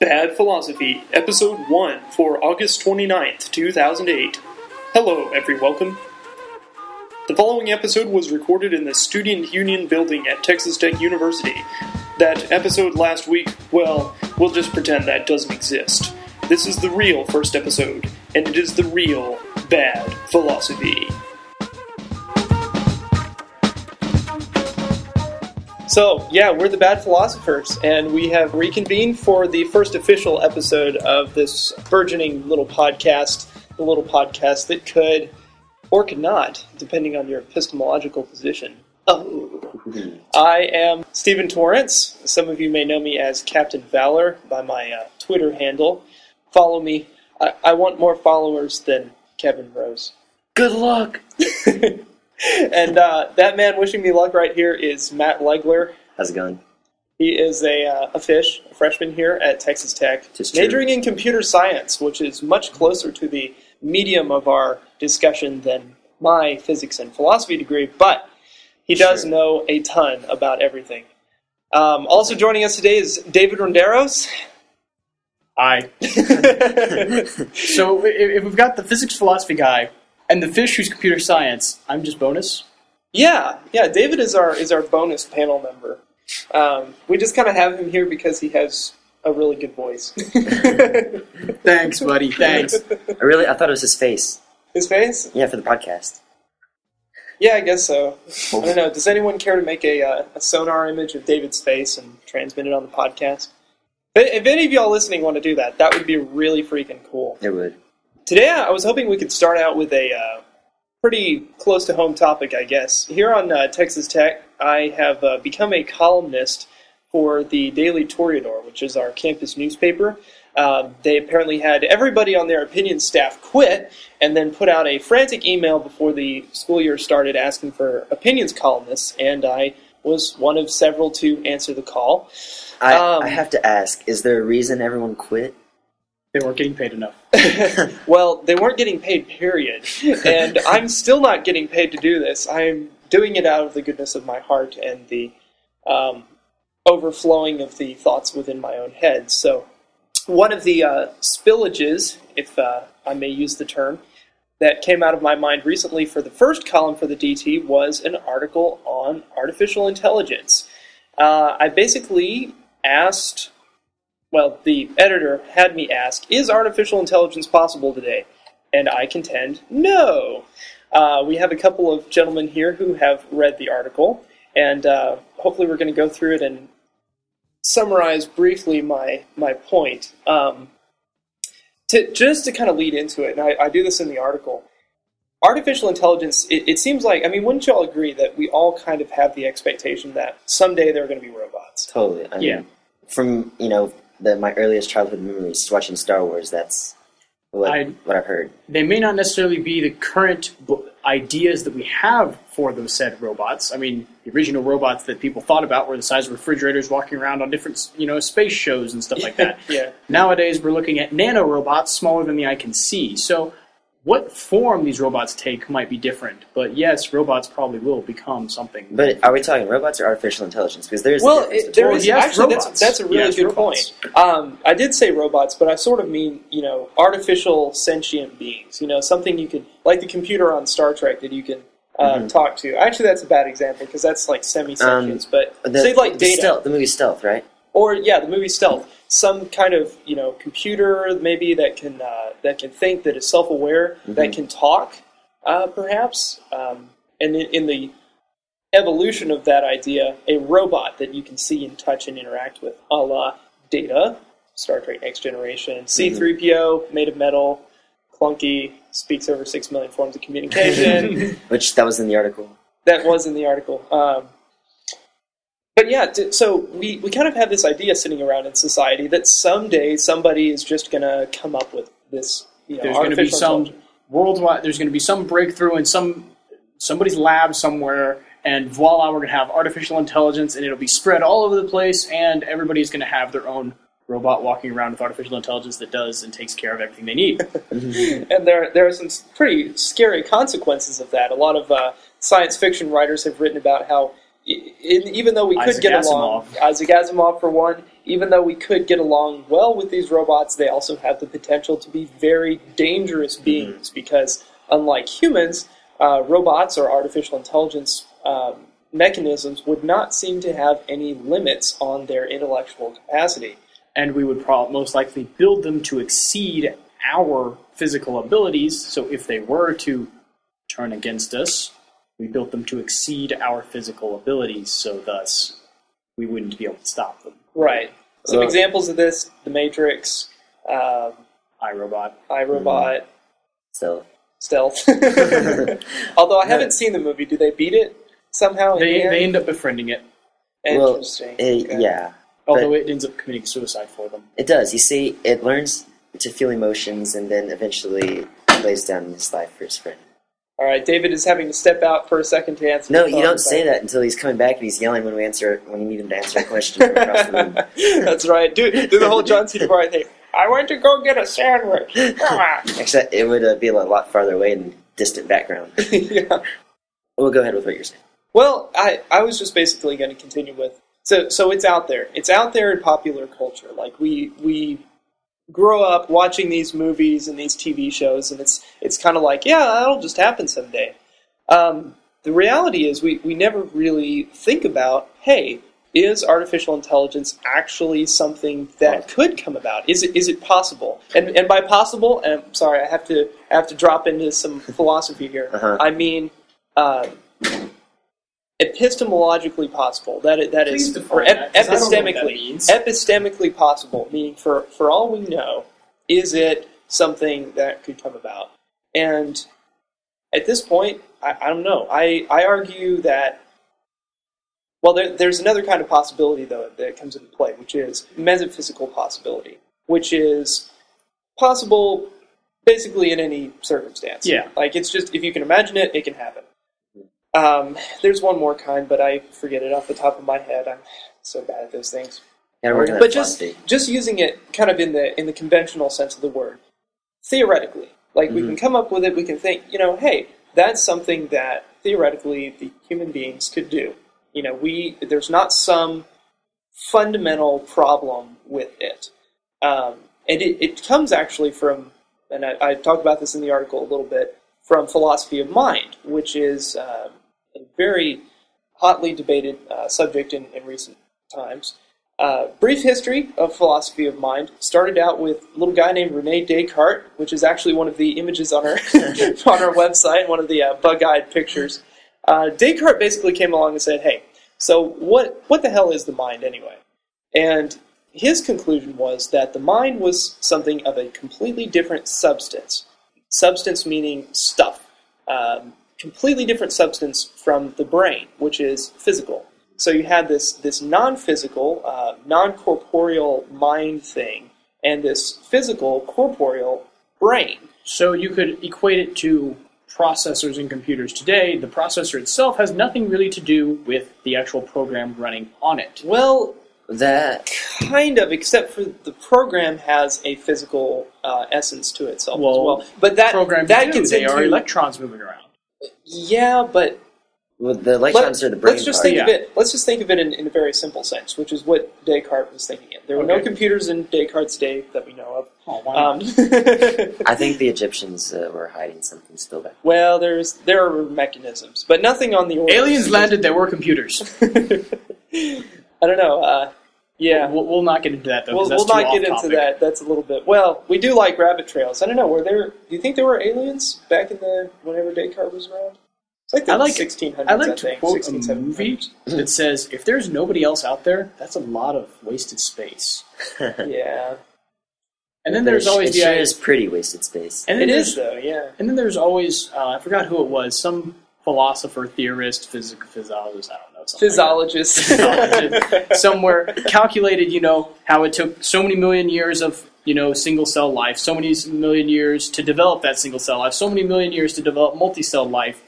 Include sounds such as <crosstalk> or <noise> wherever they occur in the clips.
Bad Philosophy, Episode 1 for August 29th, 2008. Hello, every welcome. The following episode was recorded in the Student Union building at Texas Tech University. That episode last week, well, we'll just pretend that doesn't exist. This is the real first episode, and it is the real Bad Philosophy. So, yeah, we're the Bad Philosophers, and we have reconvened for the first official episode of this burgeoning little podcast, the little podcast that could or could not, depending on your epistemological position. Oh. I am Stephen Torrance. Some of you may know me as Captain Valor by my uh, Twitter handle. Follow me. I, I want more followers than Kevin Rose. Good luck. <laughs> <laughs> and uh, that man wishing me luck right here is Matt Legler. How's it going? He is a, uh, a fish, a freshman here at Texas Tech, Just true. majoring in computer science, which is much closer to the medium of our discussion than my physics and philosophy degree, but he does Sure. know a ton about everything. Um, also joining us today is David Ronderos. Hi. <laughs> <laughs> So if, if we've got the physics philosophy guy and the fish who's computer science, I'm just bonus. Yeah, yeah. David is our is our bonus panel member. Um, we just kind of have him here because he has a really good voice. <laughs> Thanks, buddy. Thanks. <laughs> I really, I thought it was his face. His face? Yeah, for the podcast. Yeah, I guess so. I don't know. Does anyone care to make a, uh, a sonar image of David's face and transmit it on the podcast? If if any of y'all listening want to do that, that would be really freaking cool. It would. Today, I was hoping we could start out with a uh, pretty close to home topic, I guess. Here on uh, Texas Tech, I have uh, become a columnist for the Daily Toreador, which is our campus newspaper. Um, they apparently had everybody on their opinion staff quit and then put out a frantic email before the school year started asking for opinions columnists, and I was one of several to answer the call. I, Um, I have to ask: Is there a reason everyone quit? They weren't getting paid enough. <laughs> Well, they weren't getting paid, period. And <laughs> I'm still not getting paid to do this. I'm doing it out of the goodness of my heart and the um, overflowing of the thoughts within my own head. So, one of the uh, spillages, if uh, I may use the term, that came out of my mind recently for the first column for the DT was an article on artificial intelligence. Uh, I basically asked well, the editor had me ask, is artificial intelligence possible today? And I contend, no. Uh, we have a couple of gentlemen here who have read the article, and uh, hopefully we're going to go through it and summarize briefly my, my point. Um, to, just to kind of lead into it, and I, I do this in the article, artificial intelligence, it, it seems like, I mean, wouldn't you all agree that we all kind of have the expectation that someday there are going to be robots? Totally. I mean, Yeah. From you know the, my earliest childhood memories, watching Star Wars. That's what I- what I've heard. They may not necessarily be the current ideas that we have for those said robots. I mean, the original robots that people thought about were the size of refrigerators walking around on different, you know, space shows and stuff like <laughs> that. yeah. Nowadays, we're looking at nano robots smaller than the eye can see. So, what form these robots take might be different. But yes, robots probably will become something. But are we talking robots or artificial intelligence? Because there's Well, a difference it, there Well, is yes, actually robots. that's, that's a really Yes, good robots. point. Um, I did say robots, but I sort of mean you know artificial sentient beings. You know, something you could like the computer on Star Trek that you can uh, Mhm. talk to. Actually, that's a bad example because that's like semi sentience. but between- the, say like the data, stealth, the movie Stealth, right? or yeah, the movie Stealth. Some kind of you know computer maybe that can uh, that can think that is self aware that Mhm. can talk, uh, perhaps. Um, and in, in the evolution of that idea, a robot that you can see and touch and interact with, a la Data, Star Trek Next Generation, C three PO, made of metal, clunky, speaks over six million forms of communication. <laughs> Which that was in the article. that was in the article. Um, but yeah, so we, we kind of have this idea sitting around in society that someday somebody is just going to come up with this. You know, there's going to be artificial some intelligence. worldwide. There's going to be some breakthrough in some somebody's lab somewhere, and voila, we're going to have artificial intelligence, and it'll be spread all over the place, and everybody's going to have their own robot walking around with artificial intelligence that does and takes care of everything they need. <laughs> and there there are some pretty scary consequences of that. A lot of uh, science fiction writers have written about how i- in, even though we could Isaac get along, Asimov. Isaac Asimov for one, even though we could get along well with these robots, they also have the potential to be very dangerous beings because, unlike humans, uh, robots or artificial intelligence um, mechanisms would not seem to have any limits on their intellectual capacity. and we would probably most likely build them to exceed our physical abilities. So if they were to turn against us, we built them to exceed our physical abilities. So thus, we wouldn't be able to stop them. Right. Some Well- examples of this: The Matrix, um, iRobot. iRobot, So Stealth. <laughs> <laughs> Although I haven't seen the movie, do they beat it somehow? They, the end? they end up befriending it, well, Interesting. eh, Okay. yeah, although it ends up committing suicide for them. it does. You see, it learns to feel emotions, and then eventually lays down his life for his friend. All right, David is having to step out for a second to answer. No, you don't say that until he's coming back and he's yelling when we answer when you need him to answer a question across the room. <laughs> That's right. Do do the whole John C. Dvorak thing. I went to go get a sandwich. Except <laughs> it would uh, be a lot farther away in distant background. <laughs> yeah. We'll go ahead with what you're saying. Well, I, I was just basically going to continue with so so it's out there. It's out there in popular culture. Like we we grow up watching these movies and these TV shows, and it's it's kind of like yeah, that'll just happen someday. Um, the reality is we we never really think about hey. Is artificial intelligence actually something that could come about? Is it is it possible? And and by possible, and I'm sorry, I have to I have to drop into some <laughs> philosophy here. Uh-huh. I mean, uh, epistemologically possible. That is, that Please is ep- 'cause I don't know what that epistemically epistemically possible. Meaning, for for all we know, is it something that could come about? And at this point, I, I don't know. I I argue that. Well, there, there's another kind of possibility though that comes into play, which is metaphysical possibility, which is possible basically in any circumstance. Yeah. like it's just if you can imagine it, it can happen. Um, there's one more kind, but I forget it off the top of my head. I'm so bad at those things. Yeah, we're But just just using it kind of in the in the conventional sense of the word, theoretically, like we Mhm. can come up with it. We can think, you know, hey, that's something that theoretically the human beings could do. You know, we there's not some fundamental problem with it, um, and it, it comes actually from, and I, I talk about this in the article a little bit from philosophy of mind, which is um, a very hotly debated uh, subject in, in recent times. Uh, brief history of philosophy of mind started out with a little guy named Rene Descartes, which is actually one of the images on our <laughs> on our website, one of the uh, bug-eyed pictures. Uh, Descartes basically came along and said, "Hey, so what what the hell is the mind anyway?" And his conclusion was that the mind was something of a completely different substance. Substance meaning stuff. Um, completely different substance from the brain, which is physical. So you had this this non-physical, uh, non-corporeal mind thing, and this physical, corporeal brain. So you could equate it to processors and computers today. The processor itself has nothing really to do with the actual program running on it. Well, that kind of, except for the program has a physical uh, essence to itself Well, as well. But that Programs that do. gets they into are electrons moving around. yeah, but well, the electrons are the brain let's just part. think of it. Let's just think of it in, in a very simple sense, which is what Descartes was thinking. Of. There were no computers in Descartes' day that we know of. Oh, why not? Um, <laughs> I think the Egyptians uh, were hiding something still back. well, there's there are mechanisms, but nothing on the order. Aliens landed. There were computers. <laughs> I don't know. Uh, yeah, We'll, we'll not get into that though. we'll, we'll too not get into off-topic. that. That's a little bit. Well, we do like rabbit trails. I don't know. Were there? Do you think there were aliens back in the whenever Descartes was around? It's like the I like- 1600s. I like I to think. quote a 1600s. movie that says, "If there's nobody else out there, that's a lot of wasted space." <laughs> Yeah, And then But there's always it the sure idea, is pretty wasted space. and then it there's though. Yeah. And then there's always uh, I forgot who it was, some philosopher, theorist, physic, physiologist, I don't know, something like that. Physiologist. Physiologist. somewhere calculated, you know, how it took so many million years of you know single cell life, so many million years to develop that single cell life, so many million years to develop multi cell life,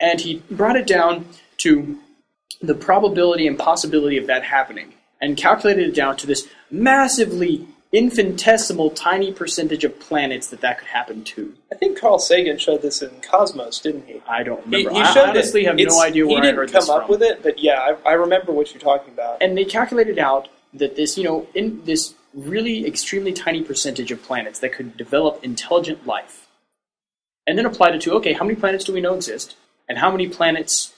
and he brought it down to the probability and possibility of that happening, and calculated it down to this massively infinitesimal, tiny percentage of planets that that could happen to. I think Carl Sagan showed this in Cosmos, didn't he? I don't He, remember. he I showed honestly it. have It's- no idea he where I didn't heard come up from. with it, but yeah, I, I remember what you're talking about. and they calculated out that this, you know, in this really extremely tiny percentage of planets that could develop intelligent life, and then applied it to okay, how many planets do we know exist, and how many planets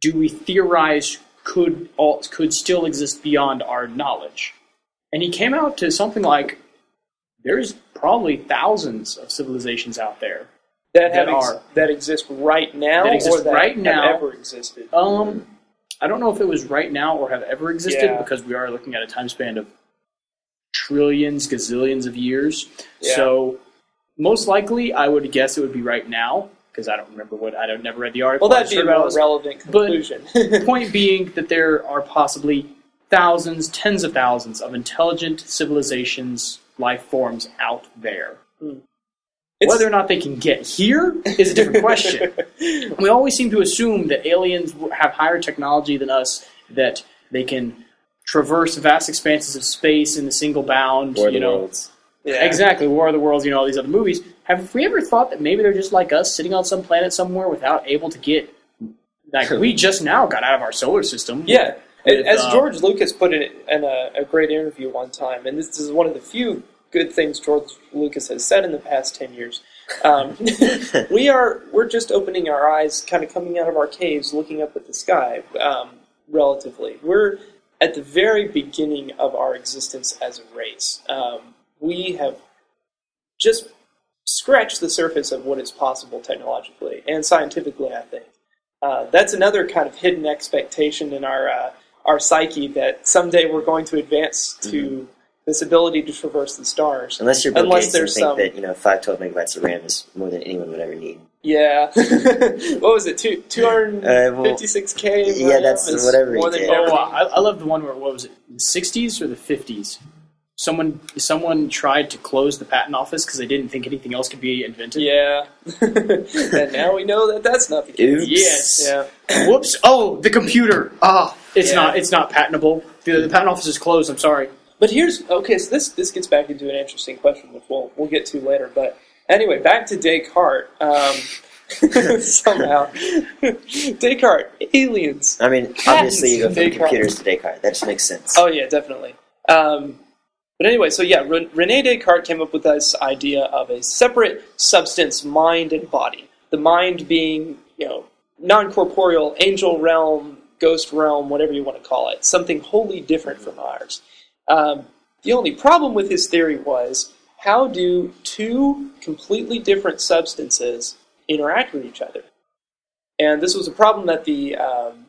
do we theorize could all, could still exist beyond our knowledge? And he came out to something like there's probably thousands of civilizations out there. that that ex- are- that exist right now, That exist or that right have now. ever existed. Um, I don't know if it was right now or have ever existed Yeah. because we are looking at a time span of trillions, gazillions of years. Yeah. So most likely, I would guess it would be right now because I don't remember what I don't never read the article. well, that'd be a relevant conclusion. <laughs> Point being that there are possibly thousands, tens of thousands of intelligent civilizations, life forms out there. Hmm. It's- Whether or not they can get here is a different question. <laughs> we always seem to assume that aliens have higher technology than us, that they can traverse vast expanses of space in a single bound. War you know, Worlds. yeah. exactly War of the Worlds. You know all these other movies. Have we ever thought that maybe they're just like us, sitting on some planet somewhere without able to get? Like we <laughs> just now got out of our solar system. Yeah, As uh, George Lucas put it in a, a great interview one time, and this is one of the few good things George Lucas has said in the past ten years. Um, <laughs> we are we're just opening our eyes, kind of coming out of our caves, looking up at the sky. Um, relatively, we're at the very beginning of our existence as a race. Um, we have just scratched the surface of what is possible technologically and scientifically. I think. Uh, that's another kind of hidden expectation in our uh, our psyche that someday we're going to advance to this ability to traverse the stars. Unless you're Bill Unless Gates and think some- that you know 512 megabytes of RAM is more than anyone would ever need. Yeah, <laughs> what was it? Two two hundred Uh, well, fifty six k. yeah, that's whatever more than. Oh, everything. I, I love the one where what was it? The '60s or the '50s? Someone someone tried to close the patent office because they didn't think anything else could be invented. Yeah, <laughs> and now we know that that's not the case. Oops. Yes. Yeah, <coughs> Whoops! Oh, the computer. Ah, it's Yeah. not. It's not patentable. The, the patent office is closed. I'm sorry. but here's okay. So this this gets back into an interesting question, which we'll we'll get to later. But anyway, back to Descartes. Um, <laughs> somehow, <laughs> Descartes, aliens. I mean, obviously you go from Descartes. computers to Descartes. That just makes sense. Oh yeah, definitely. Um, but anyway, so yeah, Rene Descartes came up with this idea of a separate substance, mind and body. The mind being, you know, non-corporeal, angel realm, ghost realm, whatever you want to call it, something wholly different from ours. Um, the only problem with his theory was how do two completely different substances interact with each other? And this was a problem that the um,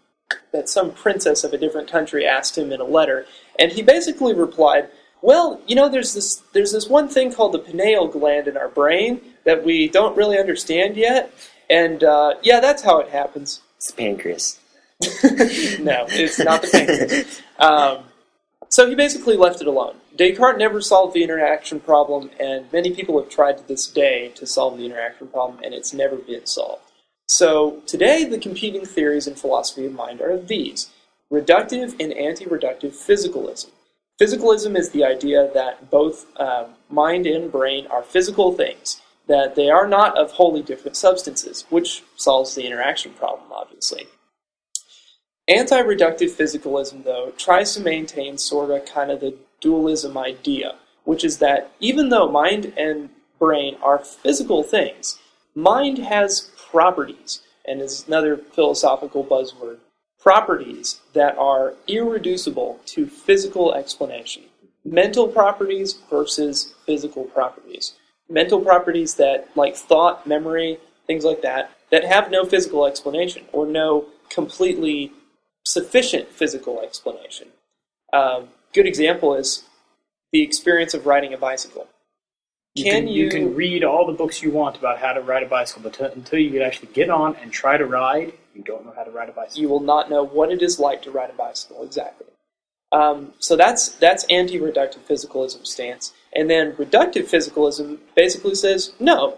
that some princess of a different country asked him in a letter, and he basically replied, "Well, you know, there's this there's this one thing called the pineal gland in our brain that we don't really understand yet, and uh, yeah, that's how it happens." It's the pancreas. <laughs> no, it's not the pancreas. Um, so he basically left it alone. Descartes never solved the interaction problem, and many people have tried to this day to solve the interaction problem, and it's never been solved. So today, the competing theories in philosophy of mind are these reductive and anti reductive physicalism. Physicalism is the idea that both um, mind and brain are physical things, that they are not of wholly different substances, which solves the interaction problem, obviously. Anti reductive physicalism, though, tries to maintain sort of kind of the dualism idea, which is that even though mind and brain are physical things, mind has properties, and is another philosophical buzzword properties that are irreducible to physical explanation. Mental properties versus physical properties. Mental properties that, like thought, memory, things like that, that have no physical explanation or no completely sufficient physical explanation. Um, good example is the experience of riding a bicycle. You Can can, you, you- can read all the books you want about how to ride a bicycle, but t- until you can actually get on and try to ride, you don't know how to ride a bicycle. you will not know what it is like to ride a bicycle exactly. Um, so that's that's anti-reductive physicalism stance, and then reductive physicalism basically says no,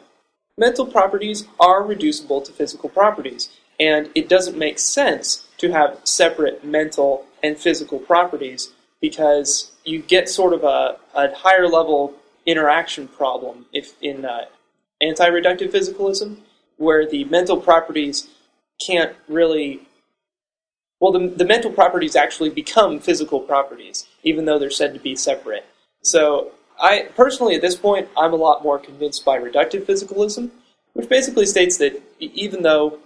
mental properties are reducible to physical properties, and it doesn't make sense to have separate mental and physical properties because you get sort of a, a higher level interaction problem if in uh, anti-reductive physicalism, where the mental properties can't really well, the, the mental properties actually become physical properties, even though they're said to be separate. So, I personally, at this point, I'm a lot more convinced by reductive physicalism, which basically states that even though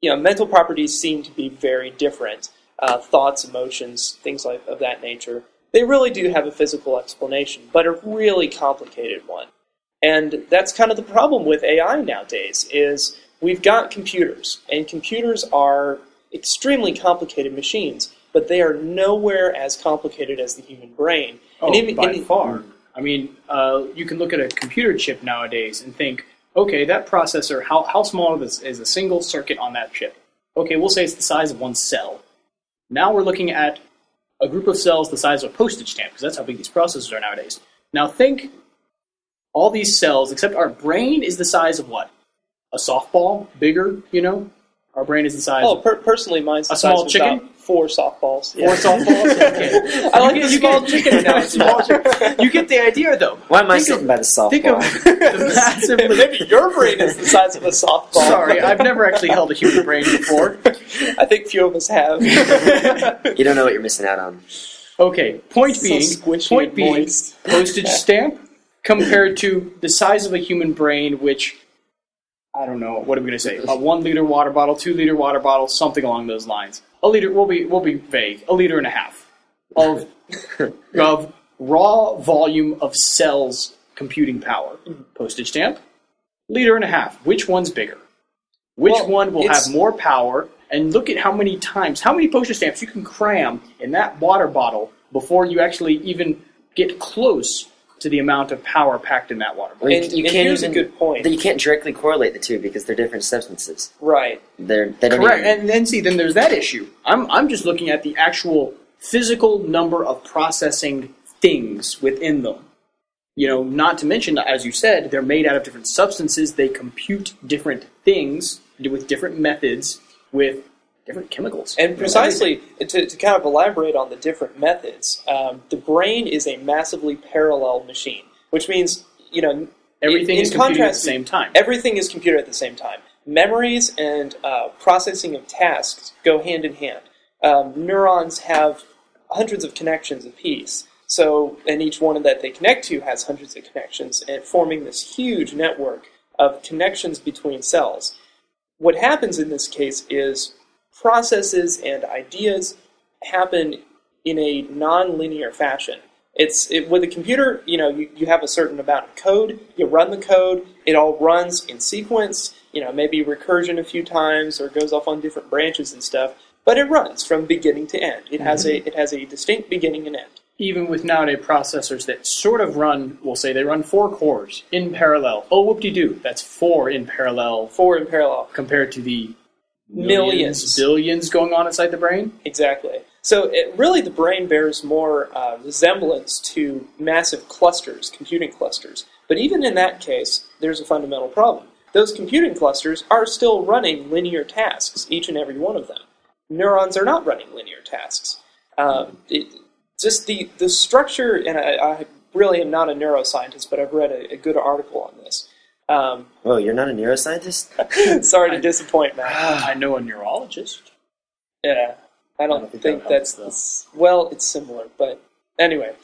you know mental properties seem to be very different, uh, thoughts, emotions, things like of that nature, they really do have a physical explanation, but a really complicated one. And that's kind of the problem with AI nowadays is we've got computers, and computers are extremely complicated machines, but they are nowhere as complicated as the human brain. Oh, and even- by and- far. I mean, uh, you can look at a computer chip nowadays and think, okay, that processor, how, how small is, is a single circuit on that chip? Okay, we'll say it's the size of one cell. Now we're looking at a group of cells the size of a postage stamp, because that's how big these processors are nowadays. Now think all these cells, except our brain is the size of what? A softball? Bigger, you know? Our brain is the size Oh, of per- personally, mine's the A small size of about chicken? four softballs. four softballs. <laughs> Okay. I like You the get- small you chicken get- analogy. small chicken. You get the idea, though. Why am I Think sitting of- by the softball? Think of <laughs> the massive. <laughs> Maybe your brain is the size of a softball. Sorry, I've never actually held a human brain before. I think few of us have. you don't know what you're missing out on. Okay, point So being, point point being, moist. postage stamp compared to the size of a human brain, which I don't know. What are we going to say? A one liter water bottle, two liter water bottle, something along those lines. A liter. We'll be we'll be vague. A liter and a half of <laughs> of raw volume of cells computing power. Mm-hmm. Postage stamp, liter and a half. Which one's bigger? Which Well, one will have more power? And look at how many times, how many postage stamps you can cram in that water bottle before you actually even get close to the amount of power packed in that water bottle. Well, you- And- you and can't here's a good point. You can't directly correlate the two because they're different substances. right. They're they don't Correct. even- And then see, then there's that issue. I'm I'm just looking at the actual physical number of processing things within them. You know, not to mention, as you said, they're made out of different substances. They compute different things with different methods, with different chemicals. And precisely to, to kind of elaborate on the different methods, um, the brain is a massively parallel machine, which means you know Everything in, is in computing at the same time. Everything is computed at the same time. Memories and uh, processing of tasks go hand in hand. Um, neurons have hundreds of connections apiece. So, and each one that they connect to has hundreds of connections, and forming this huge network of connections between cells. What happens in this case is processes and ideas happen in a non-linear fashion. It's it, with a computer, you know, you, you have a certain amount of code. You run the code. It all runs in sequence. You know, maybe recursion a few times or goes off on different branches and stuff. But it runs from beginning to end. It has mm-hmm. a it has a distinct beginning and end. Even with nowadays processors that sort of run, we'll say they run four cores in parallel. Oh, whoop-de-doo, that's four in parallel Four in parallel. compared to the Millions. billions going on inside the brain. Exactly. So it, really, the brain bears more uh, resemblance to massive clusters, computing clusters. But even in that case, there's a fundamental problem. Those computing clusters are still running linear tasks, each and every one of them. Neurons are not running linear tasks. Um, it, just the, the structure, and I, I really am not a neuroscientist, but I've read a, a good article on this. Um, Whoa, you're not a neuroscientist? <laughs> sorry to disappoint, Matt. I know a neurologist. Yeah, I don't, don't think think, that that's helps, well. It's similar, but anyway.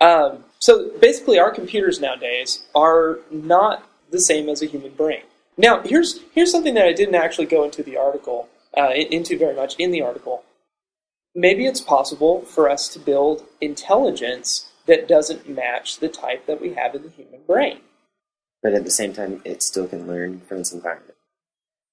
Um, so basically, our computers nowadays are not the same as a human brain. Now, here's here's something that I didn't actually go into the article uh, into very much in the article. Maybe it's possible for us to build intelligence that doesn't match the type that we have in the human brain. But at the same time, it still can learn from its environment.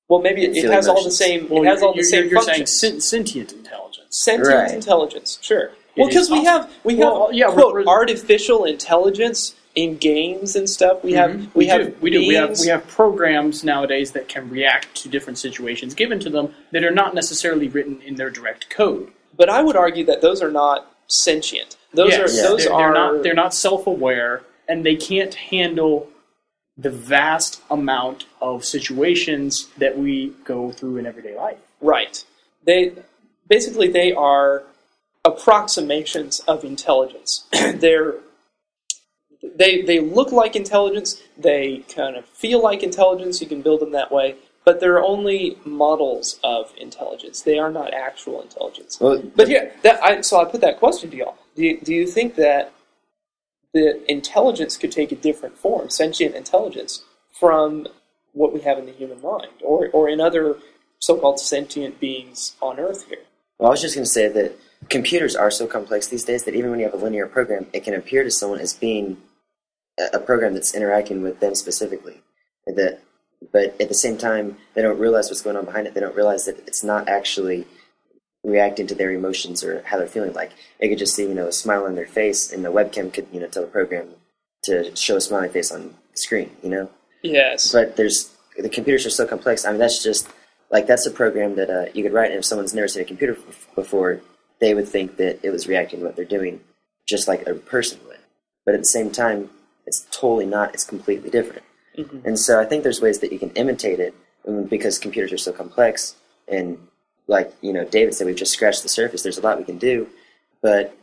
Well, maybe it, it Feel has all the same. Well, it has all the you're, same you're functions. saying sentient intelligence. sentient Right. intelligence. Sure. Well, because we have we Well, have yeah, we're- quote we're- artificial intelligence in games and stuff. We have Mhm. we, have do. we do we have we have programs nowadays that can react to different situations given to them that are not necessarily written in their direct code. But I would argue that those are not sentient. Those yes, are those they're, are they're not they're not self-aware and they can't handle the vast amount of situations that we go through in everyday life. right. They basically they are approximations of intelligence. <clears throat> they're they they look like intelligence. They kind of feel like intelligence. You can build them that way, but they're only models of intelligence. They are not actual intelligence. Well, But yeah, that I, so I put that question to y'all. Do you, do you think that the intelligence could take a different form, sentient intelligence, from what we have in the human mind, or or in other so-called sentient beings on Earth here? Well, I was just going to say that computers are so complex these days that even when you have a linear program, it can appear to someone as being a, a program that's interacting with them specifically. That, but at the same time, they don't realize what's going on behind it. They don't realize that it's not actually reacting to their emotions or how they're feeling. Like they could just see, you know, a smile on their face, and the webcam could, you know, tell the program to show a smiling face on the screen. You know. Yes. But there's the computers are so complex. I mean, that's just like that's a program that uh, you could write, and if someone's never seen a computer before, they would think that it was reacting to what they're doing, just like a person would. But at the same time, it's totally not. It's completely different. Mhm. And so I think there's ways that you can imitate it um, because computers are so complex. And like you know, David said, we've just scratched the surface. There's a lot we can do, but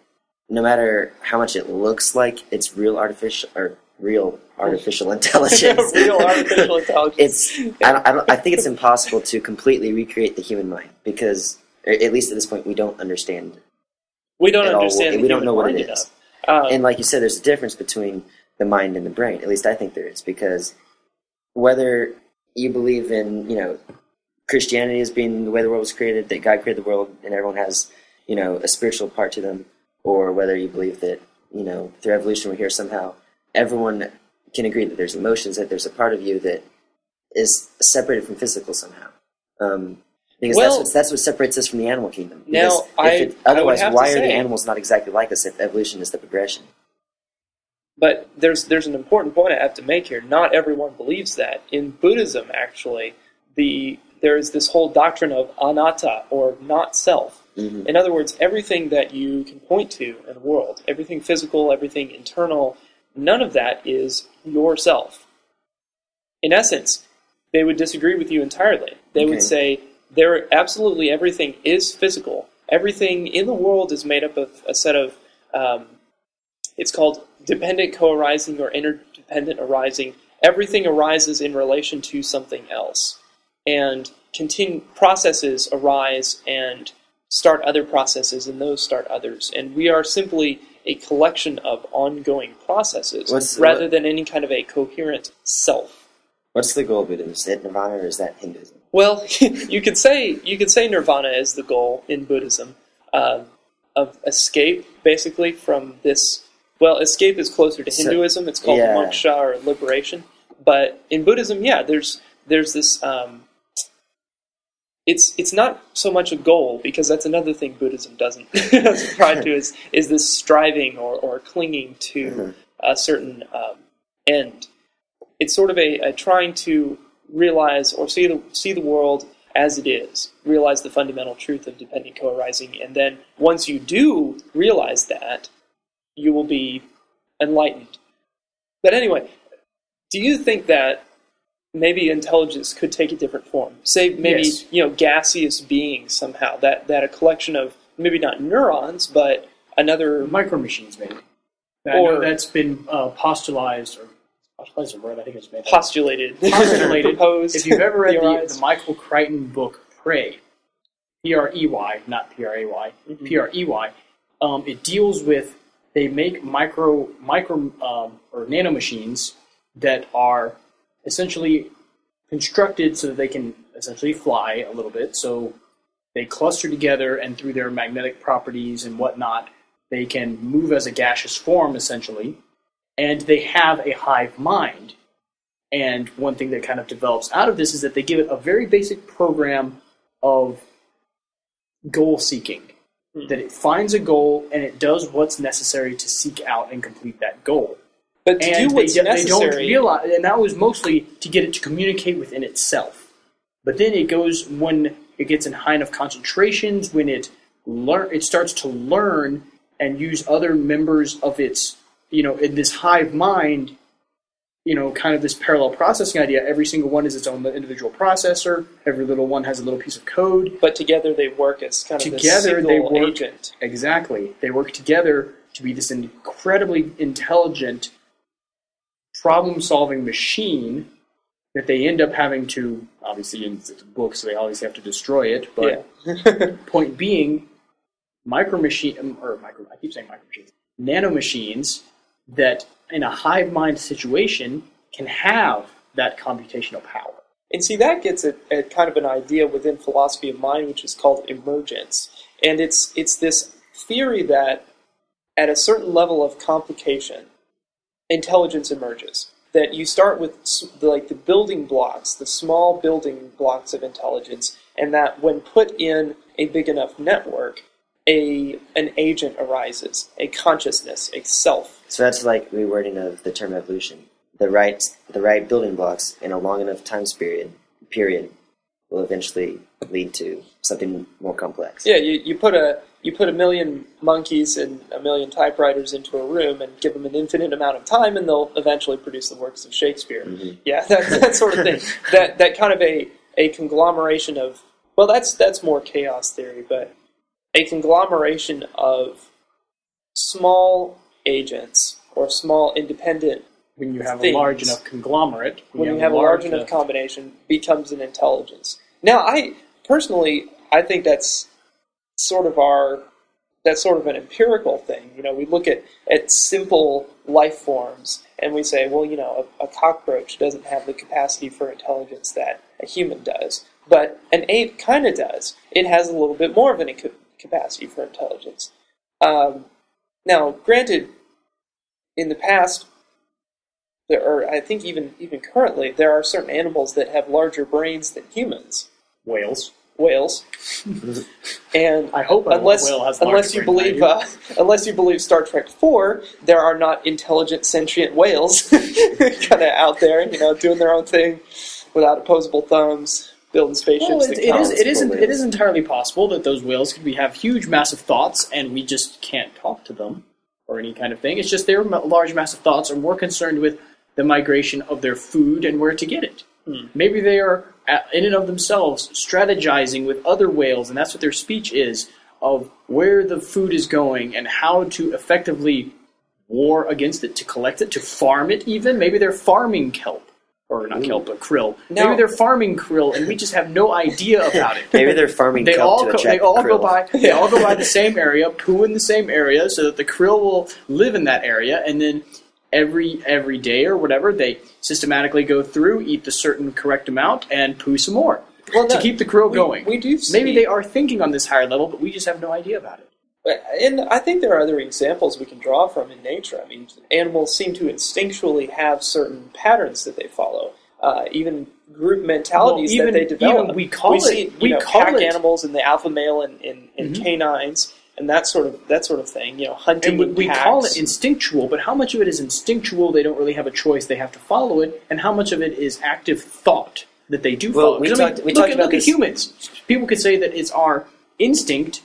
no matter how much it looks like it's real artificial or real artificial <laughs> intelligence, Real artificial intelligence. it's I, don't, I, don't, I think it's impossible to completely recreate the human mind because at least at this point we don't understand we don't all. understand. the we don't know what it is. Um, and like you said there's a difference between the mind and the brain at least i think there is because whether you believe in you know christianity as being the way the world was created that god created the world and everyone has you know a spiritual part to them or whether you believe that you know through evolution we're here somehow everyone can agree that there's emotions that there's a part of you that is separated from physical somehow um, because Well- that's, what, that's what separates us from the animal kingdom. Now, Because if I- it- I otherwise, why are the animals not exactly like us if evolution is the progression? But there's there's an important point I have to make here. Not everyone believes that. In Buddhism, actually, the there is this whole doctrine of anatta or not self. Mhm. In other words, everything that you can point to in the world, everything physical, everything internal, none of that is yourself. In essence, they would disagree with you entirely. They Okay. would say there absolutely everything is physical. Everything in the world is made up of a set of um, it's called dependent co-arising or interdependent arising. Everything arises in relation to something else, and continue processes arise and start other processes, and those start others. And we are simply a collection of ongoing processes, What's- rather what- than any kind of a coherent self. What's the goal of Buddhism? Is it nirvana or is that Hinduism? Well, <laughs> you could say you could say nirvana is the goal in Buddhism um, of escape, basically from this. Well, escape is closer to So- Hinduism. It's called yeah. moksha or liberation. But in Buddhism, yeah, there's there's this. Um, it's it's not so much a goal because that's another thing Buddhism doesn't <laughs> try to is is this striving or, or clinging to Mhm. a certain um, end. It's sort of a, a trying to realize or see the see the world as it is, realize the fundamental truth of dependent co-arising, and then once you do realize that, you will be enlightened. But anyway, do you think that maybe intelligence could take a different form? Say maybe Yes. you know gaseous beings somehow that that a collection of maybe not neurons but another micro machines, maybe. I Or- that's been uh, postulized or postulized a word I think it's made. <laughs> postulated, Postulated. proposed. if you've ever read the, the Michael Crichton book Prey, P R E Y, not P R A Y, Mhm. P R E Y, um, it deals with they make micro micro um, or nano machines that are essentially constructed so that they can essentially fly a little bit. So they cluster together, and through their magnetic properties and whatnot, they can move as a gaseous form essentially, and they have a hive mind. And one thing that kind of develops out of this is that they give it a very basic program of goal seeking. Hmm. That it finds a goal and it does what's necessary to seek out and complete that goal. But to And do what's they, they don't necessary. realize, and that was mostly to get it to communicate within itself. But then it goes when it gets in high enough concentrations, when it learn, it starts to learn and use other members of its, you know, in this hive mind you know, kind of this parallel processing idea. Every single one is its own individual processor. Every little one has a little piece of code. But together they work as kind of Together this they work- agent. Exactly. They work together to be this incredibly intelligent problem solving machine that they end up having to, obviously, in the book, so they always have to destroy it. But yeah. <laughs> point being, micro machine, um, or micro, I keep saying micro machines, nano machines that in a hive mind situation can have that computational power. And see, that gets at, at kind of an idea within philosophy of mind, which is called emergence. And it's it's this theory that at a certain level of complication, intelligence emerges. That you start with the, like the building blocks, the small building blocks of intelligence, and that when put in a big enough network, a an agent arises, a consciousness, a self. So that's like rewording of the term evolution. The right, the right building blocks in a long enough time period, period will eventually lead to something more complex. Yeah, you, you put a you put a million monkeys and a million typewriters into a room and give them an infinite amount of time, and they'll eventually produce the works of Shakespeare. Mm-hmm. Yeah, <laughs> that, that sort of thing. that that kind of a a conglomeration of well, that's that's more chaos theory, but a conglomeration of small agents or small independent When you have Things. a large enough conglomerate, when you have a large enough combination becomes an intelligence. Now, I personally, I think that's sort of our that's sort of an empirical thing. You know, we look at at simple life forms and we say, well, you know, a, a cockroach doesn't have the capacity for intelligence that a human does, but an ape kind of does. It has a little bit more of an ca- capacity for intelligence. Um, now, granted, in the past, there are, I think even even currently, there are certain animals that have larger brains than humans. whales. Whales, and I hope unless whale has unless you believe uh, unless you believe Star Trek Four, there are not intelligent sentient whales <laughs> kind of out there, you know, doing their own thing without opposable thumbs, building spaceships. Well, it, it is. It isn't. It is entirely possible that those whales could be have huge, massive thoughts, and we just can't talk to them or any kind of thing. It's just their large, massive thoughts are more concerned with the migration of their food and where to get it. Hmm. Maybe they are, uh, in and of themselves, strategizing with other whales, and that's what their speech is of where the food is going and how to effectively war against it, to collect it, to farm it. Even maybe they're farming kelp. Or not kelp, but krill. No. Maybe they're farming krill, and we just have no idea <laughs> about it. Maybe they're farming They kelp all go, they all go krill. by they all go by the <laughs> same area, poo in the same area, so that the krill will live in that area, and then every every day or whatever they systematically go through, eat the certain correct amount, and poo some more Well, to no, keep the krill we- going. we do Maybe they are thinking on this higher level, but we just have no idea about it. And I think there are other examples we can draw from in nature. I mean, animals seem to instinctually have certain patterns that they follow. Uh, even group mentalities Well, even- that they develop. even we call it- see, we know, call pack it- animals and the alpha male and, and, and Mhm. canines and that sort of that sort of thing. You know, hunting. And we, we call it instinctual, but how much of it is instinctual? They don't really have a choice; they have to follow it, and how much of it is active thought that they do Well, follow? we 'Cause, I mean, we look, talked at, about look at humans. People could say that it's our instinct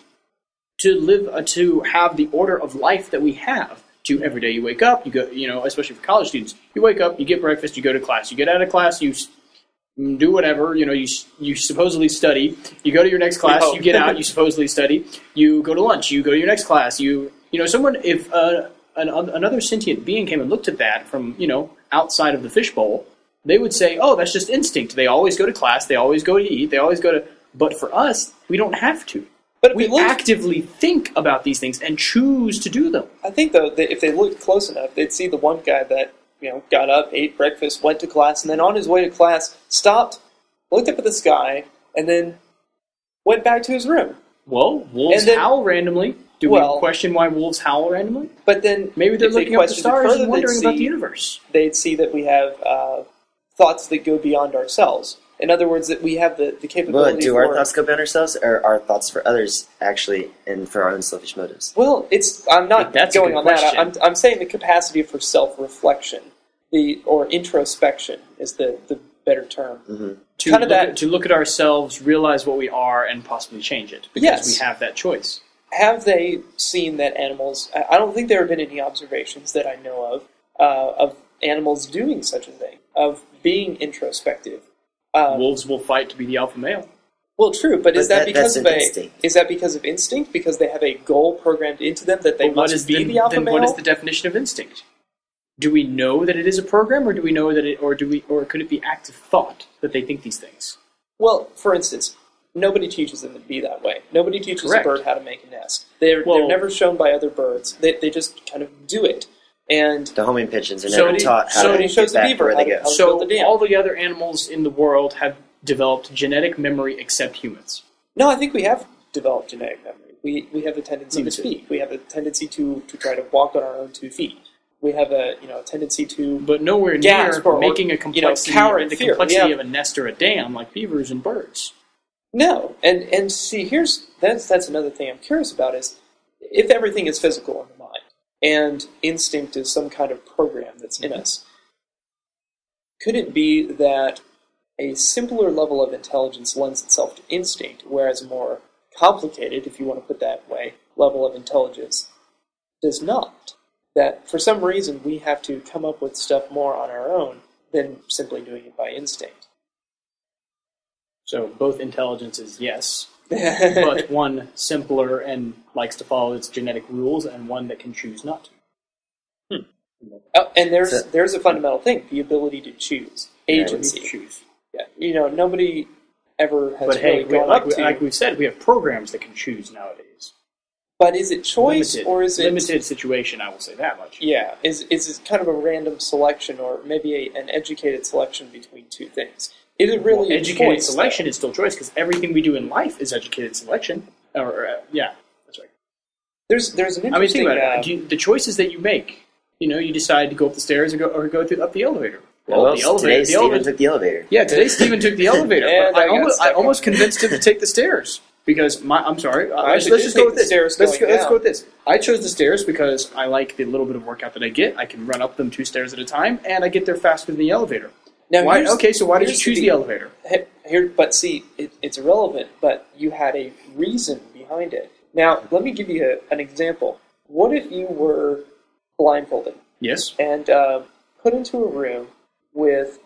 to live uh, to have the order of life that we have. To every day you wake up, you go, you know, especially for college students, you wake up, you get breakfast, you go to class, you get out of class, you do whatever, you know, you you supposedly study, you go to your next class, you get out, you supposedly study, you go to lunch, you go to your next class, you you know, someone if uh, an, another sentient being came and looked at that from you know outside of the fishbowl, they would say, "Oh, that's just instinct. They always go to class, they always go to eat, they always go to." But for us, we don't have to. But We we look, actively think about these things and choose to do them. I think though that if they looked close enough, they'd see the one guy that you know got up, ate breakfast, went to class, and then on his way to class stopped, looked up at the sky, and then went back to his room. Well, wolves then- howl randomly. Do Well- we question why wolves howl randomly? But then Maybe they're if they looking up at the stars further, and wondering about the universe. they'd see that we have uh, thoughts that go beyond ourselves. In other words, that we have the, the capability. But do for, our thoughts go beyond ourselves, or are thoughts for others actually, and for our own selfish motives? Well, it's. I'm not That's going good on that. I'm, I'm saying the capacity for self-reflection, the or introspection is the, the better term. To Kind of look that- at, to look at ourselves, realize what we are, and possibly change it because Yes. we have that choice. Have they seen that animals? I I don't think there have been any observations that I know of uh, of animals doing such a thing of being introspective. Um, Wolves will fight to be the alpha male. well, true, but, is But that, that- because that's of an a instinct. is that because of instinct? Because they have a goal programmed into them that they But what must is be then, the alpha male? then male? what is the definition of instinct? Do we know that it is a program, or do we know that it, or do we, or could it be active thought that they think these things? Well, for instance, nobody teaches them to be that way. Nobody teaches Correct. a bird how to make a nest. They're, Well- they're never shown by other birds. They, they just kind of do it. And The homing pigeons are So never he- taught how so to he get shows the back beaver where they go. So the all the other animals in the world have developed genetic memory except humans. no, I think we have developed genetic memory. We, we have a tendency Limited. to speak. We have a tendency to, to try to walk on our own two feet. We have a you know a tendency to But nowhere near or- making a you know, complexity, cower in the fear. complexity Yeah. of a nest or a dam like beavers and birds. No, and and see, here's that's that's another thing I'm curious about is if everything is physical in the mind and instinct is some kind of program that's in mm-hmm. us, could it be that a simpler level of intelligence lends itself to instinct, whereas a more complicated, if you want to put that way, level of intelligence does not? That for some reason we have to come up with stuff more on our own than simply doing it by instinct. So both intelligences, yes, but one simpler and likes to follow its genetic rules, and one that can choose not to. Hmm. Oh, and there's So- there's a fundamental thing: the ability to choose, Yeah, to agency. choose. Yeah, you know, nobody ever has But hey, really we, gone like, up we, to. like we've said, we have programs that can choose nowadays. but is it choice limited, or is it limited situation? I will say that much. Yeah, is is it kind of a random selection or maybe a, an educated selection between two things? Is it really Well, educated choice, selection though? is still choice because everything we do in life is educated selection. Or, or, uh, yeah, that's right. There's there's an I mean, interesting. think about uh, it. Do you- the choices that you make. You know, you decide to go up the stairs or go or go through, up the elevator. Well, Well, the elevator. today The Stephen elevator. took the elevator. Yeah, today Stephen took the <laughs> elevator. And but I I, almost, I almost convinced him to take the stairs because my. I'm sorry. I let's, let's just take go with the this. stairs let's go, let's go with this. I chose the stairs because I like the little bit of workout that I get. I can run up them two stairs at a time, and I get there faster than the elevator. Now Why, okay, so why did you choose the deal. elevator? Here, but see, it, it's irrelevant. But you had a reason behind it. Now, let me give you a, an example. What if you were blindfolded Yes. and uh, put into a room with,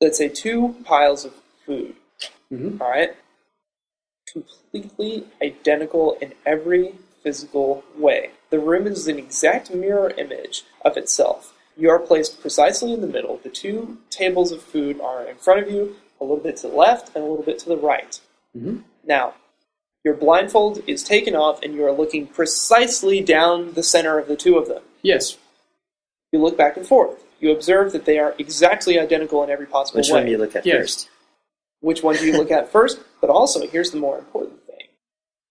let's say, two piles of food? Mhm. All right, completely identical in every physical way. The room is an exact mirror image of itself. You are placed precisely in the middle. The two tables of food are in front of you, a little bit to the left and a little bit to the right. Mhm. Now, your blindfold is taken off and you are looking precisely down the center of the two of them. Yes. You look back and forth. You observe that they are exactly identical in every possible Which way. Which one do you look at Yes. first? Which one do you look at <laughs> first? But also, here's the more important thing.